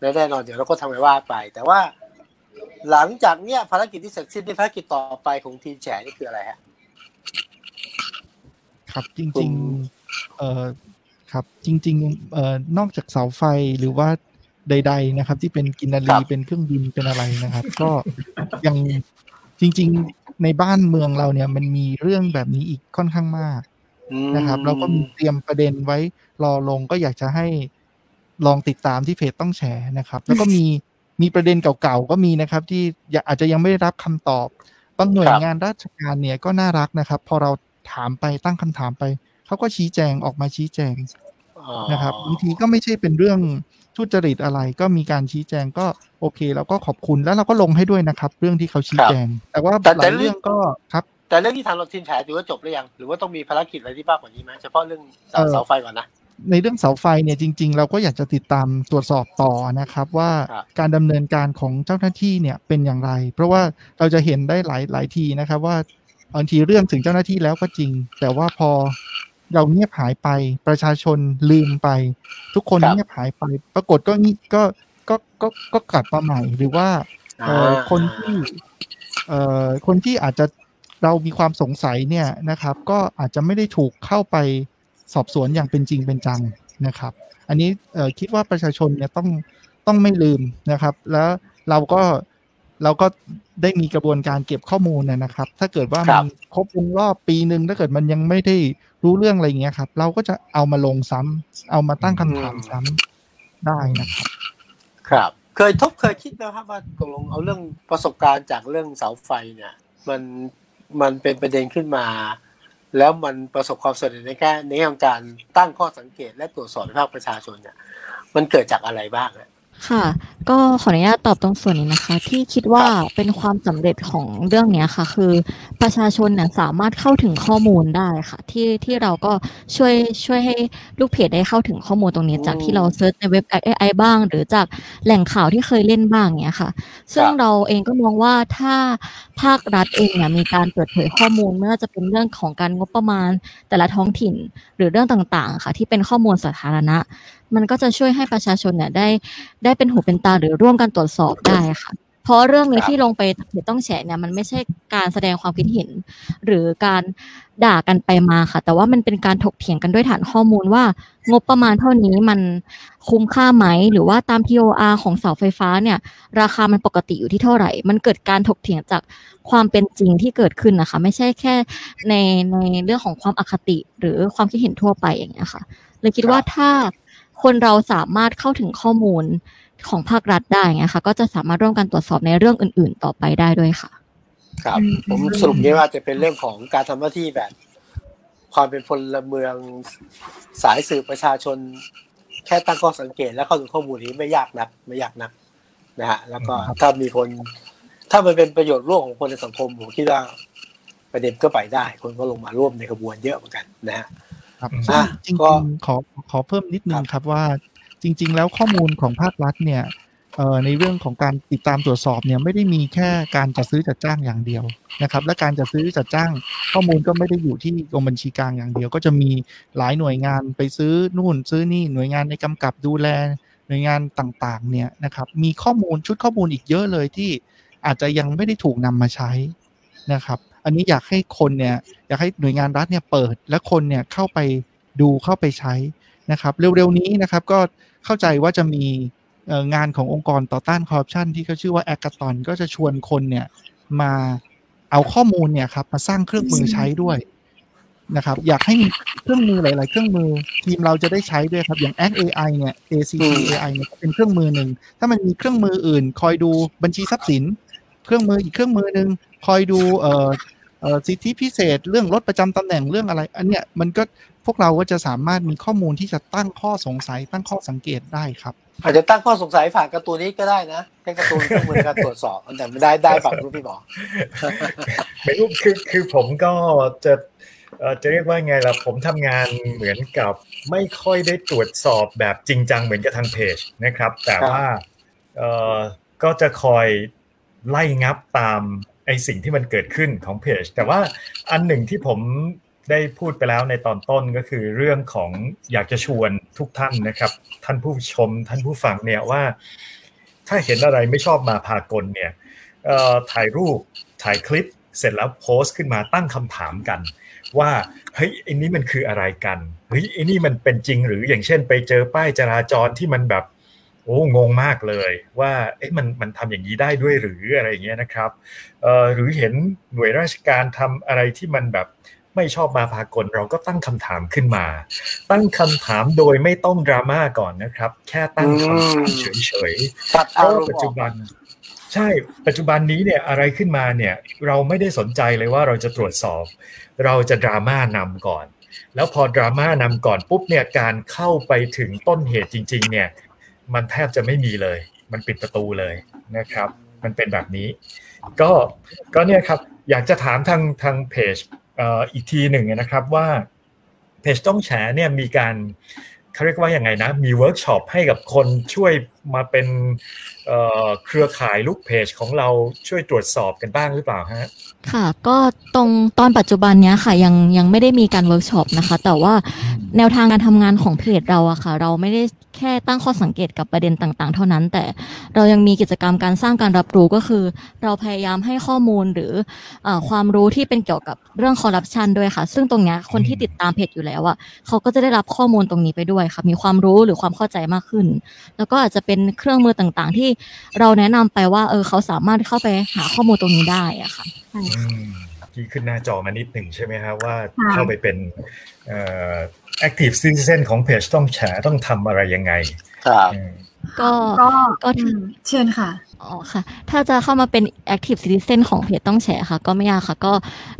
และแน่นอนเดี๋ยวเราก็ทำไปว่าไป แต่ว่าหลังจากเนี้ยภารกิจที่เสร็จสิ้นที่ภารกิจต่อไปของทีมแฉนี่คืออะไรฮะครับจคุริงณๆเอ่อครับจริงๆเอ่อนอกจากเสาไฟหรือว่า ใด ๆ นะครับ ที่เป็นกินนาครัรีบเป็นเครื่องบินเป็นอะไรนะครับ ก็ยังจริง ๆในบ้านเมืองเราเนี่ย มันมีเรื่องแบบนี้อีกค่อนข้างมากอืมนะครับ เราก็มีเตรียมประเด็นไว้รอลงก็อยากจะให้ลองติดตามที่เพจต้องแชร์นะครับ แล้วก็มีมีประเด็นเก่าๆก็มีนะครับ ที่อย่าอาจจะยังไม่ได้รับคำตอบบางหน่วยงานราชการเนี่ยก็น่ารักนะครับ พอเราถามไปตั้งคำถามไปเขาก็ชี้แจงออกมาชี้แจงอ๋อนะครับบางทีก็ไม่ใช่เป็นเรื่อง ทุจริตอะไรก็มีการชี้แจงก็โอเคเราก็ขอบคุณแล้วเราก็ลงให้ด้วยนะครับ เรื่องที่เขาชี้แจง แต่ว่าแต่หแต่ลายเรื่เรื่อองงก็ครับ แต่เรื่องที่ทางเราทีมแฉถือว่าจบหรือยังหรือว่าต้องมีภารกิจอะไรที่มากกว่านี้ไหมเฉพาะเรื่องเสาเอ่อเสาไฟก่อนนะในเรื่องเสาไฟเนี่ยจริง ๆ เราก็อยากจะติดตามตรวจสอบต่อนะครับ ว่าครับการดำเนินการของเจ้าหน้าที่เนี่ยเป็นอย่างไร เพราะว่าเราจะเห็นได้หลายหลายทีนะครับว่าบางทีเรื่องถึงเจ้าหน้าที่แล้วก็จริง แต่ว่าพอ เราเงียบหายไป ประชาชนลืมไป ทุกคนครับเงียบหายไป ปรากฏก็งีก็ก็ก็ก็กลับมาใหม่หรือว่าเอ่อคนที่เอ่อคนที่อาจจะเรามีความสงสัยเนี่ยนะครับ ก็อาจจะไม่ได้ถูกเข้าไปสอบสวนอย่างเป็นจริงเป็นจังนะครับ อันนี้เอ่อคิดว่าประชาชนเนี่ยต้องต้องไม่ลืมนะครับ แล้วเราก็เราก็ได้มีกระบวนการเก็บข้อมูลนะนะครับ ถ้าเกิดว่าครัมันบครบวงรอบปีหนึ่งถ้าเกิดมันยังไม่ได้ รู้เรื่องอะไรอย่างเงี้ยครับ เราก็จะเอามาลงซ้ำเอามาตั้งคำถามซ้ำได้นะครับ ครับเคยทบเคยคิดนะครับว่าตกลงเอาเรื่องประสบการณ์จากเรื่องเสาไฟเนี่ย มันมันเป็นประเด็นขึ้นมา แล้วมันประสบความสำเร็จในแค่ในของการตั้งข้อสังเกตและตรวจสอบภาคประชาชนเนี่ย มันเกิดจากอะไรบ้างอะ ค่ะ ก็ขออนุญาตตอบตรงส่วนนี้นะคะ ที่คิดว่าเป็นความสำเร็จของเรื่องเนี้ยค่ะ คือประชาชนเนี่ยสามารถเข้าถึงข้อมูลได้ค่ะ ที่ที่เราก็ช่วยช่วยให้ลูกเพจได้เข้าถึงข้อมูลตรงนี้ จากที่เราเซิร์ชในเว็บ AI บ้าง หรือจากแหล่งข่าวที่เคยเล่นบ้างเนี้ยค่ะ ซึ่งเราเองก็มองว่าถ้า ภาครัฐเองเนี่ยมีการเปิดเผยข้อมูลไม่ว่าจะเป็นเรื่องของการงบประมาณ แต่ละท้องถิ่นหรือเรื่องต่างๆ ค่ะ ที่เป็นข้อมูลสาธารณะ มันก็จะช่วยให้ประชาชนเนี่ยได้ได้เป็นหูเป็นตาหรือร่วมกันตรวจสอบได้ค่ะ เพราะเรื่องนี้ที่ลงไปเพจต้องแฉเนี่ยมันไม่ใช่การแสดงความคิดเห็น หรือการด่ากันไปมาค่ะ แต่ว่ามันเป็นการถกเถียงกันด้วยฐานข้อมูลว่า งบประมาณเท่านี้มันคุ้มค่าไหม หรือว่าตาม TOR ของเสาไฟฟ้าเนี่ย ราคามันปกติอยู่ที่เท่าไหร่ มันเกิดการถกเถียงจากความเป็นจริงที่เกิดขึ้นนะคะ ไม่ใช่แค่ในในเรื่องของความอคติ หรือความคิดเห็นทั่วไปอย่างเงี้ยค่ะเลยคิดว่าถ้าคนเราสามารถเข้าถึงข้อมูล ของภาครัฐได้เงี้ยค่ะ ก็จะสามารถร่วมกันตรวจสอบในเรื่องอื่น ๆ ต่อไปได้ด้วยค่ะ ครับ ผมสรุปนี้ว่าจะเป็นเรื่องของการทำหน้าที่แบบ ความเป็นพลเมืองสายสื่อประชาชน แค่ตั้งข้อสังเกตและเข้าถึงข้อมูลนี้ไม่ยากนักไม่ยากนักนะฮะแล้วก็ถ้ามีคน ถ้ามันเป็นประโยชน์ร่วมของคนในสังคมผมคิดว่าประเด็นก็ไปได้ คนก็ลงมาร่วมในกระบวนเยอะเหมือนกันนะฮะครับอะจริงก็ๆขอขอเพิ่มนิดนึงครับว่า จริง ๆ แล้วข้อมูลของภาครัฐเนี่ยในเรื่องของการติดตามตรวจสอบเนี่ยไม่ได้มีแค่การจัดซื้อจัดจ้างอย่างเดียวนะครับและการจัดซื้อจัดจ้างข้อมูลก็ไม่ได้อยู่ที่กรมบัญชีกลางอย่างเดียว ก็จะมีหลายหน่วยงานไปซื้อนู่นซื้อนี่หน่วยงานในกำกับดูแลหน่วยงานต่างๆเนี่ยนะครับมีข้อมูลชุดข้อมูลอีกเยอะเลยที่อาจจะยังไม่ได้ถูกนำมาใช้นะครับ อันนี้อยากให้คนเนี่ยอยากให้หน่วยงานรัฐเนี่ยเปิดและคนเนี่ยเข้าไปดูเข้าไปใช้ นะครับเร็วๆนี้นะครับก็เข้าใจว่าจะมีงานขององค์กรต่อต้านคอร์รัปชันที่เขาชื่อว่าแอคตอนก็จะชวนคนเนี่ยมาเอาข้อมูลเนี่ยครับมาสร้างเครื่องมือใช้ด้วยนะครับ อยากให้มีเครื่องมือหลาย ๆ เครื่องมือทีมเราจะได้ใช้ด้วยครับ อย่าง Act AI เนี่ย ACT AI เนี่ยเป็นเครื่องมือหนึ่งถ้ามันมีเครื่องมืออื่น คอยดูบัญชีทรัพย์สิน เครื่องมืออีกเครื่องมือหนึ่งคอยดูเอ่อสิทธิพิเศษเรื่องรถประจำตำแหน่งเรื่องอะไร อันเนี้ยมันก็ วกเราก็จะสามารถมีข้อมูลที่จะตั้งข้อสงสัยตั้งข้อสังเกตได้ครับ อาจจะตั้งข้อสงสัยผ่านการ์ตูนนี้ก็ได้นะแค่การ์ตูนเครื่องมือในการตรวจสอบแต่ไม่ได้ได้ฝั่งรู้พี่หมอไม่รู้คือคือผมก็จะเอ่อจะเรียกว่าไงล่ะผมทำงานเหมือนกับไม่ค่อยได้ตรวจสอบแบบจริงจังเหมือนกับทางเพจนะครับ แต่ว่าเอ่อก็จะคอยไล่งับตามไอสิ่งที่มันเกิดขึ้นของเพจ แต่ว่าอันหนึ่งที่ผม ได้พูดไปแล้วในตอนต้นก็คือเรื่องของอยากจะชวนทุกท่านนะครับ ท่านผู้ชมท่านผู้ฟังเนี่ยว่า ถ้าเห็นอะไรไม่ชอบมาพากลเนี่ยถ่ายรูปถ่ายคลิปเสร็จแล้วโพสต์ขึ้นมาตั้งคำถามกัน ว่าเฮ้ยไอ้นี้มันคืออะไรกันเฮ้ยไอ้นี่มันเป็นจริงหรืออย่างเช่น ไปเจอป้ายจราจรที่มันแบบโอ้งงมากเลย ว่าเอ๊ะมันมันทำอย่างนี้ได้ด้วยหรืออะไรเงี้ยนะครับเอ่อหรือเห็นหน่วยราชการทำอะไรที่มันแบบ ไม่ชอบมาพากลเราก็ตั้งคำถามขึ้นมา ตั้งคำถามโดยไม่ต้องดราม่าก่อนนะครับ แค่ตั้งคำถามเฉยๆตัดเพอาราะรว่ามณ์ปัจอจุอกบัน ใช่ปัจจุบันนี้เนี่ยอะไรขึ้นมาเนี่ย เราไม่ได้สนใจเลยว่าเราจะตรวจสอบ เราจะดราม่านำก่อน แล้วพอดราม่านำก่อนปุ๊บเนี่ยการเข้าไปถึงต้นเหตุจริง ๆ เนี่ย มันแทบจะไม่มีเลย มันปิดประตูเลยนะครับ มันเป็นแบบนี้ ก็ก็เนี่ยครับอยากจะถามทางทางเพจเอ่ออีกทีหนึ่งนะครับว่าเพจต้องแฉเนี่ยมีการเขาเรียกว่าอย่างไงนะ มีเวิร์กช็อปให้กับคนช่วยมาเป็นเอ่อเครือข่ายลูกเพจของเราช่วยตรวจสอบกันบ้างหรือเปล่าฮะค่ะ ก็ตรงตอนปัจจุบันเนี้ยค่ะยังยังไม่ได้มีการเวิร์กช็อปนะคะ แต่ว่าแนวทางการทำงานของเพจเราอะค่ะ เราไม่ได้ แค่ตั้งข้อสังเกตกับประเด็นต่างๆ เท่านั้น แต่เรายังมีกิจกรรมการสร้างการรับรู้ก็คือ เราพยายามให้ข้อมูลหรือความรู้ที่เป็นเกี่ยวกับเรื่องคอร์รัปชันด้วยค่ะ ซึ่งตรงนี้คนที่ติดตามเพจอยู่แล้วอะเขาก็จะได้รับข้อมูลตรงนี้ไปด้วยค่ะมีความรู้หรือความเข้าใจมากขึ้น แล้วก็อาจจะเป็นเครื่องมือต่างๆ ที่เราแนะนำไปว่าเออเขาสามารถเข้าไปหาข้อมูลตรงนี้ได้อะค่ะใช่ค่ะ ที่ขึ้นหน้าจอมานิดหนึ่งใช่ไหมฮะว่าค่ะเข้าไปเป็นเอ่อ active citizen ของเพจต้องแฉต้องทำอะไรยังไงครับอืมก็ก็ก็อืมเชิญค่ะอ๋อค่ะ ถ้าจะเข้ามาเป็น Active Citizen ของเพจต้องแชร์ค่ะ ก็ไม่ยากค่ะ ก็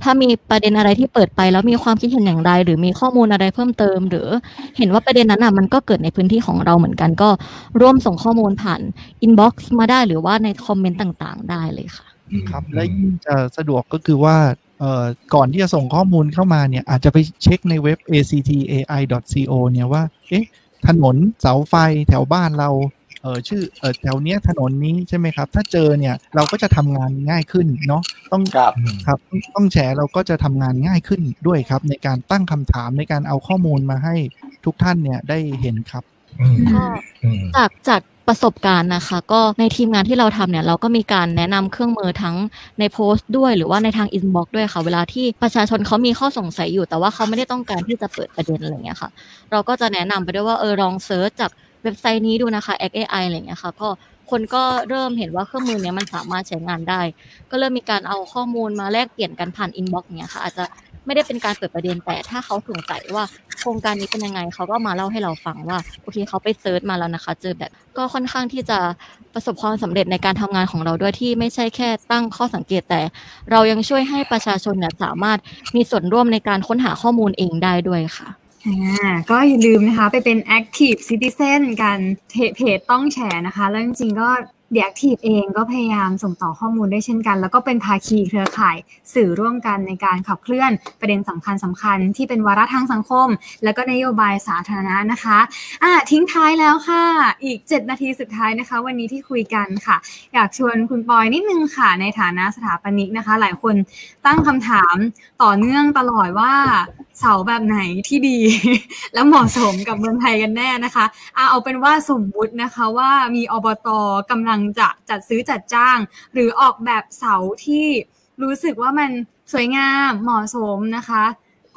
ถ้ามีประเด็นอะไรที่เปิดไป แล้วมีความคิดเห็นอย่างไร หรือมีข้อมูลอะไรเพิ่มเติม หรือเห็นว่าประเด็นนั้นอะมันก็เกิดในพื้นที่ของเราเหมือนกัน ก็ร่วมส่งข้อมูลผ่าน inbox มาได้หรือว่าในคอมเมนต์ต่าง ๆ ได้เลยค่ะ ครับ และยิ่งจะสะดวกก็คือว่าเอ่อ ก่อนที่จะส่งข้อมูลเข้ามาเนี่ย อาจจะไปเช็คในเว็บ actai.co เนี่ยว่า เอ๊ะ ถนนเสาไฟแถวบ้านเรา เออชื่อเออแถวเนี้ยถนนนี้ใช่ไหมครับ ถ้าเจอเนี่ยเราก็จะทำงานง่ายขึ้นเนาะ ต้องครับครับ ต้องแชร์เราก็จะทำงานง่ายขึ้นด้วยครับ ในการตั้งคำถามในการเอาข้อมูลมาให้ทุกท่านเนี่ยได้เห็นครับอืมก็อืมจากจาก ประสบการณ์นะคะ ก็ในทีมงานที่เราทำเนี่ยเราก็มีการแนะนำเครื่องมือทั้งในโพสต์ด้วยหรือว่าในทาง inbox ด้วยค่ะ เวลาที่ประชาชนเขามีข้อสงสัยอยู่ แต่ว่าเขาไม่ได้ต้องการที่จะเปิดประเด็นอะไรเงี้ยค่ะ เราก็จะแนะนำไปด้วยว่าเออลอง search จากเว็บไซต์นี้ดูนะคะ XAI อะไรเงี้ยค่ะก็คนก็เริ่มเห็นว่าเครื่องมือเนี้ยมันสามารถใช้งานได้ ก็เริ่มมีการเอาข้อมูลมาแลกเปลี่ยนกันผ่าน inbox เนี้ยค่ะอาจจะ ไม่ได้เป็นการเปิดประเด็นแต่ถ้าเขาสงสัยว่าโครงการนี้เป็นยังไงเขาก็มาเล่าให้เราฟังว่าโอเคเขาไป search มาแล้วนะคะ เจอแบบก็ค่อนข้างที่จะประสบความสำเร็จในการทำงานของเราด้วยที่ไม่ใช่แค่ตั้งข้อสังเกตแต่ เรายังช่วยให้ประชาชนเนี่ยสามารถมีส่วนร่วมในการค้นหาข้อมูลเองได้ด้วยค่ะอ่าก็อย่าลืมนะคะ ไปเป็น Active Citizen กันเพจเพจต้องแชร์นะคะ แล้วจริงๆก็ The Active เองก็พยายามส่งต่อข้อมูลได้เช่นกัน แล้วก็เป็นภาคีเครือข่ายสื่อร่วมกันในการขับเคลื่อนประเด็นสำคัญสำคัญที่เป็นวาระทางสังคม แล้วก็นโยบายสาธารณะนะคะอะทิ้งท้ายแล้วค่ะ อีก 7 นาทีสุดท้ายนะคะ วันนี้ที่คุยกันค่ะ อยากชวนคุณปอยนิดนึงค่ะ ในฐานะสถาปนิกนะคะ หลายคนตั้งคำถามต่อเนื่องตลอดว่า เสาแบบไหนที่ดี และเหมาะสมกับเมืองไทยกันแน่นะคะอะเอาเป็นว่าสมมุตินะคะว่ามีอบตกำลังจะจัดซื้อจัดจ้าง หรือออกแบบเสาที่รู้สึกว่ามันสวยงามเหมาะสมนะคะ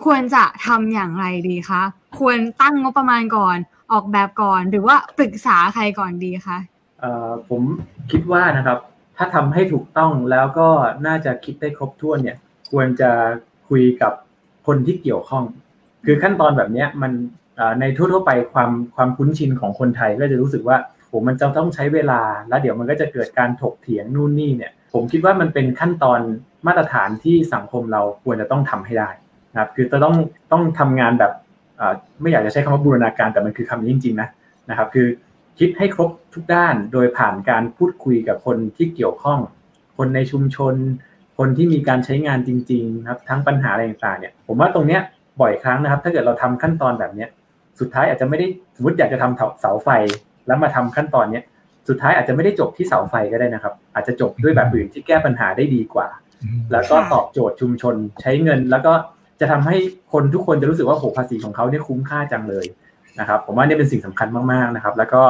ควรจะทำอย่างไรดีคะควรตั้งงบประมาณก่อนออกแบบก่อน หรือว่าปรึกษาใครก่อนดีคะเอ่อผมคิดว่านะครับ ถ้าทำให้ถูกต้องแล้วก็น่าจะคิดได้ครบถ้วนเนี่ย ควรจะคุยกับ คนที่เกี่ยวข้อง คือขั้นตอนแบบเนี้ยมันในทั่วๆไปความความคุ้นชินของคนไทยก็จะรู้สึกว่าโหมันจะต้องใช้เวลา แล้วเดี๋ยวมันก็จะเกิดการถกเถียงนู่นนี่เนี่ย ผมคิดว่ามันเป็นขั้นตอนมาตรฐานที่สังคมเราควรจะต้องทำให้ได้นะครับ คือจะต้องต้องทำงานแบบไม่อยากจะใช้คำว่าบูรณาการแต่มันคือคำนี้จริงๆนะนะครับ คือคิดให้ครบทุกด้านโดยผ่านการพูดคุยกับคนที่เกี่ยวข้อง คนในชุมชน คนที่มีการใช้งานจริงๆนะครับทั้งปัญหาอะไรต่างๆเนี่ยผมว่าตรงเนี้ยบ่อยครั้งนะครับ ถ้าเกิดเราทำขั้นตอนแบบเนี้ยสุดท้ายอาจจะไม่ได้สมมติอยากจะทำเสาไฟ แล้วมาทำขั้นตอนเนี้ยสุดท้ายอาจจะไม่ได้จบที่เสาไฟก็ได้นะครับ อาจจะจบด้วยแบบอื่นที่แก้ปัญหาได้ดีกว่า แล้วก็ตอบโจทย์ชุมชนใช้เงิน แล้วก็จะทำให้คนทุกคนจะรู้สึกว่าโหภาษีของเขาเนี่ยคุ้มค่าจังเลยนะครับ ผมว่านี่เป็นสิ่งสำคัญมากๆนะครับ แล้วก็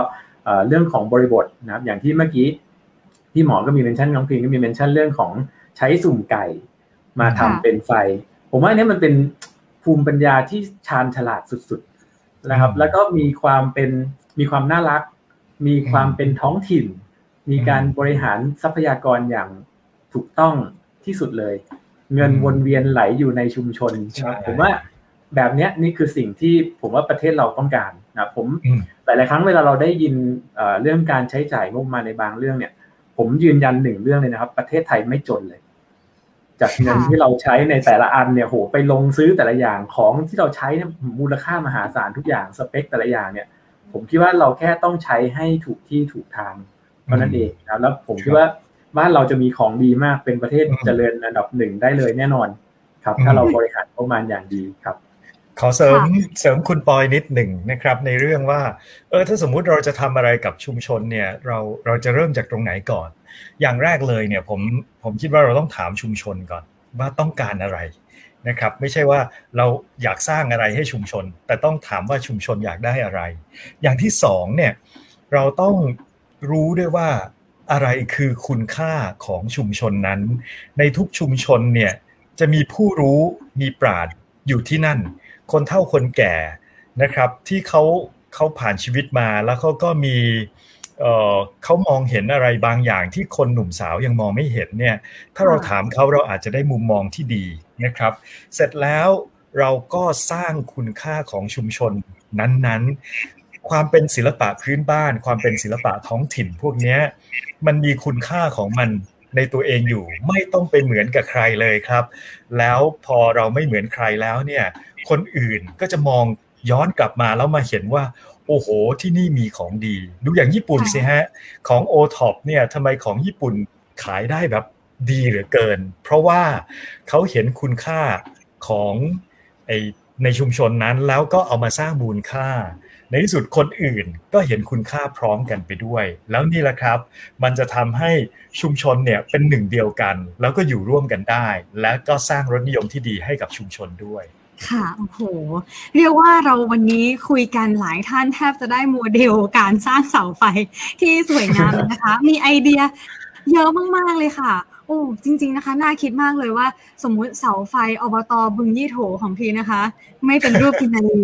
เอ่อเรื่องของบริบทนะครับ อย่างที่เมื่อกี้พี่หมอก็มีเมนชั่นน้องพิงก็มีเมนชั่นเรื่องของ ใช้สุ่มไก่มาทำค่ะเป็นไฟ ผมว่าอันนี้มันเป็นภูมิปัญญาที่ชาญฉลาดสุดๆนะครับ แล้วก็มีความเป็นมีความน่ารัก มีความเป็นท้องถิ่น มีการบริหารทรัพยากรอย่างถูกต้องที่สุดเลย เงินวนเวียนไหลอยู่ในชุมชนใช่ผมว่าแบบเนี้ยนี่คือสิ่งที่ผมว่าประเทศเราต้องการนะผมอืมหลายๆครั้งเวลาเราได้ยินเอ่อเรื่องการใช้จ่ายงบประมาณในบางเรื่องเนี่ย ผมยืนยันหนึ่งเรื่องเลยนะครับ ประเทศไทยไม่จนเลย จากเงินค่ะที่เราใช้ในแต่ละอันเนี่ยโหไปลงซื้อแต่ละอย่างของที่เราใช้เนี่ยมูลค่ามหาศาลทุกอย่างสเปคแต่ละอย่างเนี่ย ผมคิดว่าเราแค่ต้องใช้ให้ถูกที่ถูกทางเท่านั้นเองนะครับแล้วผมคิดว่าบ้านเราจะมีของดีมากเป็นประเทศอืมเจริญอันดับหนึ่งได้เลยแน่นอนครับ ถ้าเราบริหารงบประมาณอย่างดีครับ ขอเสริมค่ะเสริมคุณปอยนิดหนึ่งนะครับ ในเรื่องว่า เออถ้าสมมุติเราจะทำอะไรกับชุมชนเนี่ย เราเราจะเริ่มจากตรงไหนก่อน อย่างแรกเลยเนี่ยผมผมคิดว่าเราต้องถามชุมชนก่อนว่าต้องการอะไรนะครับไม่ใช่ว่าเราอยากสร้างอะไรให้ชุมชน แต่ต้องถามว่าชุมชนอยากได้อะไร อย่างที่สองเนี่ยเราต้องรู้ด้วยว่าอะไรคือคุณค่าของชุมชนนั้น ในทุกชุมชนเนี่ยจะมีผู้รู้มีปราดอยู่ที่นั่น คนเฒ่าคนแก่นะครับที่เขาเขาผ่านชีวิตมาแล้วเขาก็มี เขามองเห็นอะไรบางอย่างที่คนหนุ่มสาวยังมองไม่เห็นเนี่ยถ้าเราถามเขาเราอาจจะได้มุมมองที่ดีนะครับ เสร็จแล้วเราก็สร้างคุณค่าของชุมชนนั้นๆ ความเป็นศิลปะพื้นบ้าน ความเป็นศิลปะท้องถิ่นพวกนี้มันมีคุณค่าของมันในตัวเองอยู่ไม่ต้องไปเหมือนกับใครเลยครับ แล้วพอเราไม่เหมือนใครแล้วเนี่ยคนอื่นก็จะมองย้อนกลับมาแล้วมาเห็นว่า โอ้โห ที่นี่มีของดี ดูอย่างญี่ปุ่นสิฮะ ของโอท็อปเนี่ยทำไมของญี่ปุ่นขายได้แบบดีเหลือเกิน เพราะว่าเขาเห็นคุณค่าของไอในชุมชนนั้นแล้วก็เอามาสร้างมูลค่า ในที่สุดคนอื่นก็เห็นคุณค่าพร้อมกันไปด้วย แล้วนี่แหละครับ มันจะทำให้ชุมชนเนี่ยเป็นหนึ่งเดียวกัน แล้วก็อยู่ร่วมกันได้ และก็สร้างรสนิยมที่ดีให้กับชุมชนด้วย ค่ะโอ้โห เรียกว่าเราวันนี้คุยกันหลายท่านแทบจะได้โมเดลการสร้างเสาไฟที่สวยงามเลยนะคะ มีไอเดียเยอะมาก ๆ เลยค่ะ โอ้จริง ๆ นะคะ น่าคิดมากเลยว่า สมมุติเสาไฟอบตบึงยี่โถของพี่นะคะ ไม่เป็นรูปกินนารี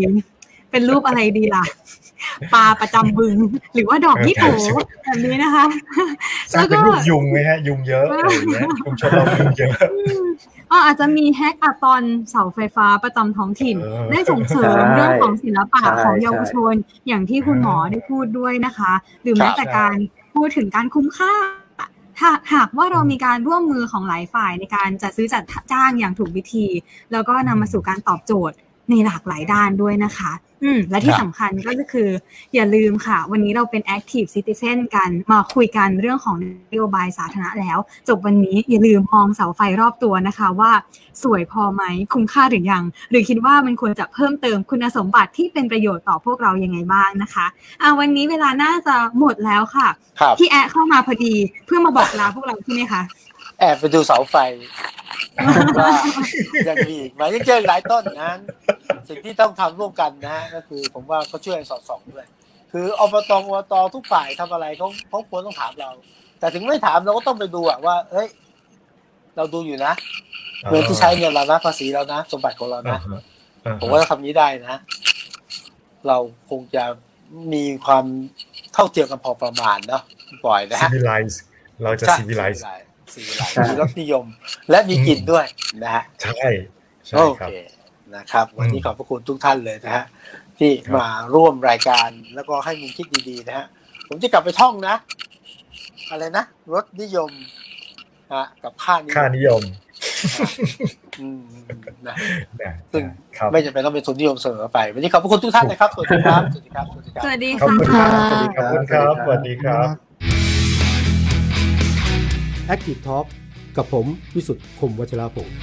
เป็นรูปอะไรดีล่ะปลาประจำบึง หรือว่าดอกยี่โถแบบนี้นะคะสร้างเป็นรูปยุงไหมฮะ ยุงเยอะอะไรอย่างเงี้ยชุมชนเรายุงเยอะ ก็อาจจะมีแฮกอะตอนเสาไฟฟ้าประจำท้องถิ่นเออได้ส่งเสริมใช่เรื่องของศิลปะใช่ของเยาวชน อย่างที่คุณหมอได้พูดด้วยนะคะ หรือแม้แต่การพูดถึงการคุ้มค่าถ้าหากว่าเรามีการร่วมมือของหลายฝ่ายในการจัดซื้อจัดจ้างอย่างถูกวิธี แล้วก็นำมาสู่การตอบโจทย์ ในหลากหลายด้านด้วยนะคะ อืม และที่สำคัญก็คือ อย่าลืมค่ะ วันนี้เราเป็น Active Citizen กันมาคุยกันเรื่องของนโยบายสาธารณะแล้ว จบวันนี้อย่าลืมมองเสาไฟรอบตัวนะคะว่าสวยพอไหมคุ้มค่าหรือยัง หรือคิดว่ามันควรจะเพิ่มเติมคุณสมบัติที่เป็นประโยชน์ต่อพวกเรายังไงบ้างนะคะอ่าวันนี้เวลาน่าจะหมดแล้วค่ะครับพี่แอะเข้ามาพอดีเพื่อมาบอกลาพวกเราใช่ไหมคะ แอบไปดูเสาไฟว่ายังมีอีกไหมยังเจอหลายต้นนะสิ่งที่ต้องทำร่วมกันนะฮะก็คือ ผมว่าก็ช่วยกันสอดส่องด้วย คืออบตอบตทุกฝ่ายทำอะไรเขาเขาควรต้องถามเรา แต่ถึงไม่ถามเราก็ต้องไปดูอะว่า เอ้ย เราดูอยู่นะเงินที่ใช้เงินเรานะภาษีเรานะสมบัติของเรานะผมว่าถ้าทำนี้ได้นะ เราคงจะมีความเท่าเทียมกันพอประมาณเนาะปล่อยนะซีฮะวิไลซ์เราจะซี วิไลซ์ซีวิไลซ์มีรสนิยม และมีกลิ่นด้วยนะฮะใช่ใช่โอครับเคนะครับ วันนี้อืมขอบพระคุณทุกท่านเลยนะฮะที่ครับมาร่วมรายการแล้วก็ให้มุมคิดดีๆนะฮะผมจะกลับไปท่องนะ อะไรนะรสนิยมฮะกับค่านิยค่ามนิยมอืมนะนะซึ่งครับไม่จำเป็นต้องเป็นทุนนิยมเสมอไป วันนี้ขอบพระคุณทุกท่านนะครับ สวัสดีครับ สวัสดีครับ สวัสดีครับ สวัสดีขอบคุณคค่ะรับ สวัสดีครับ สวัสดีครับ Active Talk กับผมวิสุทธ์คมวัชราภงศ์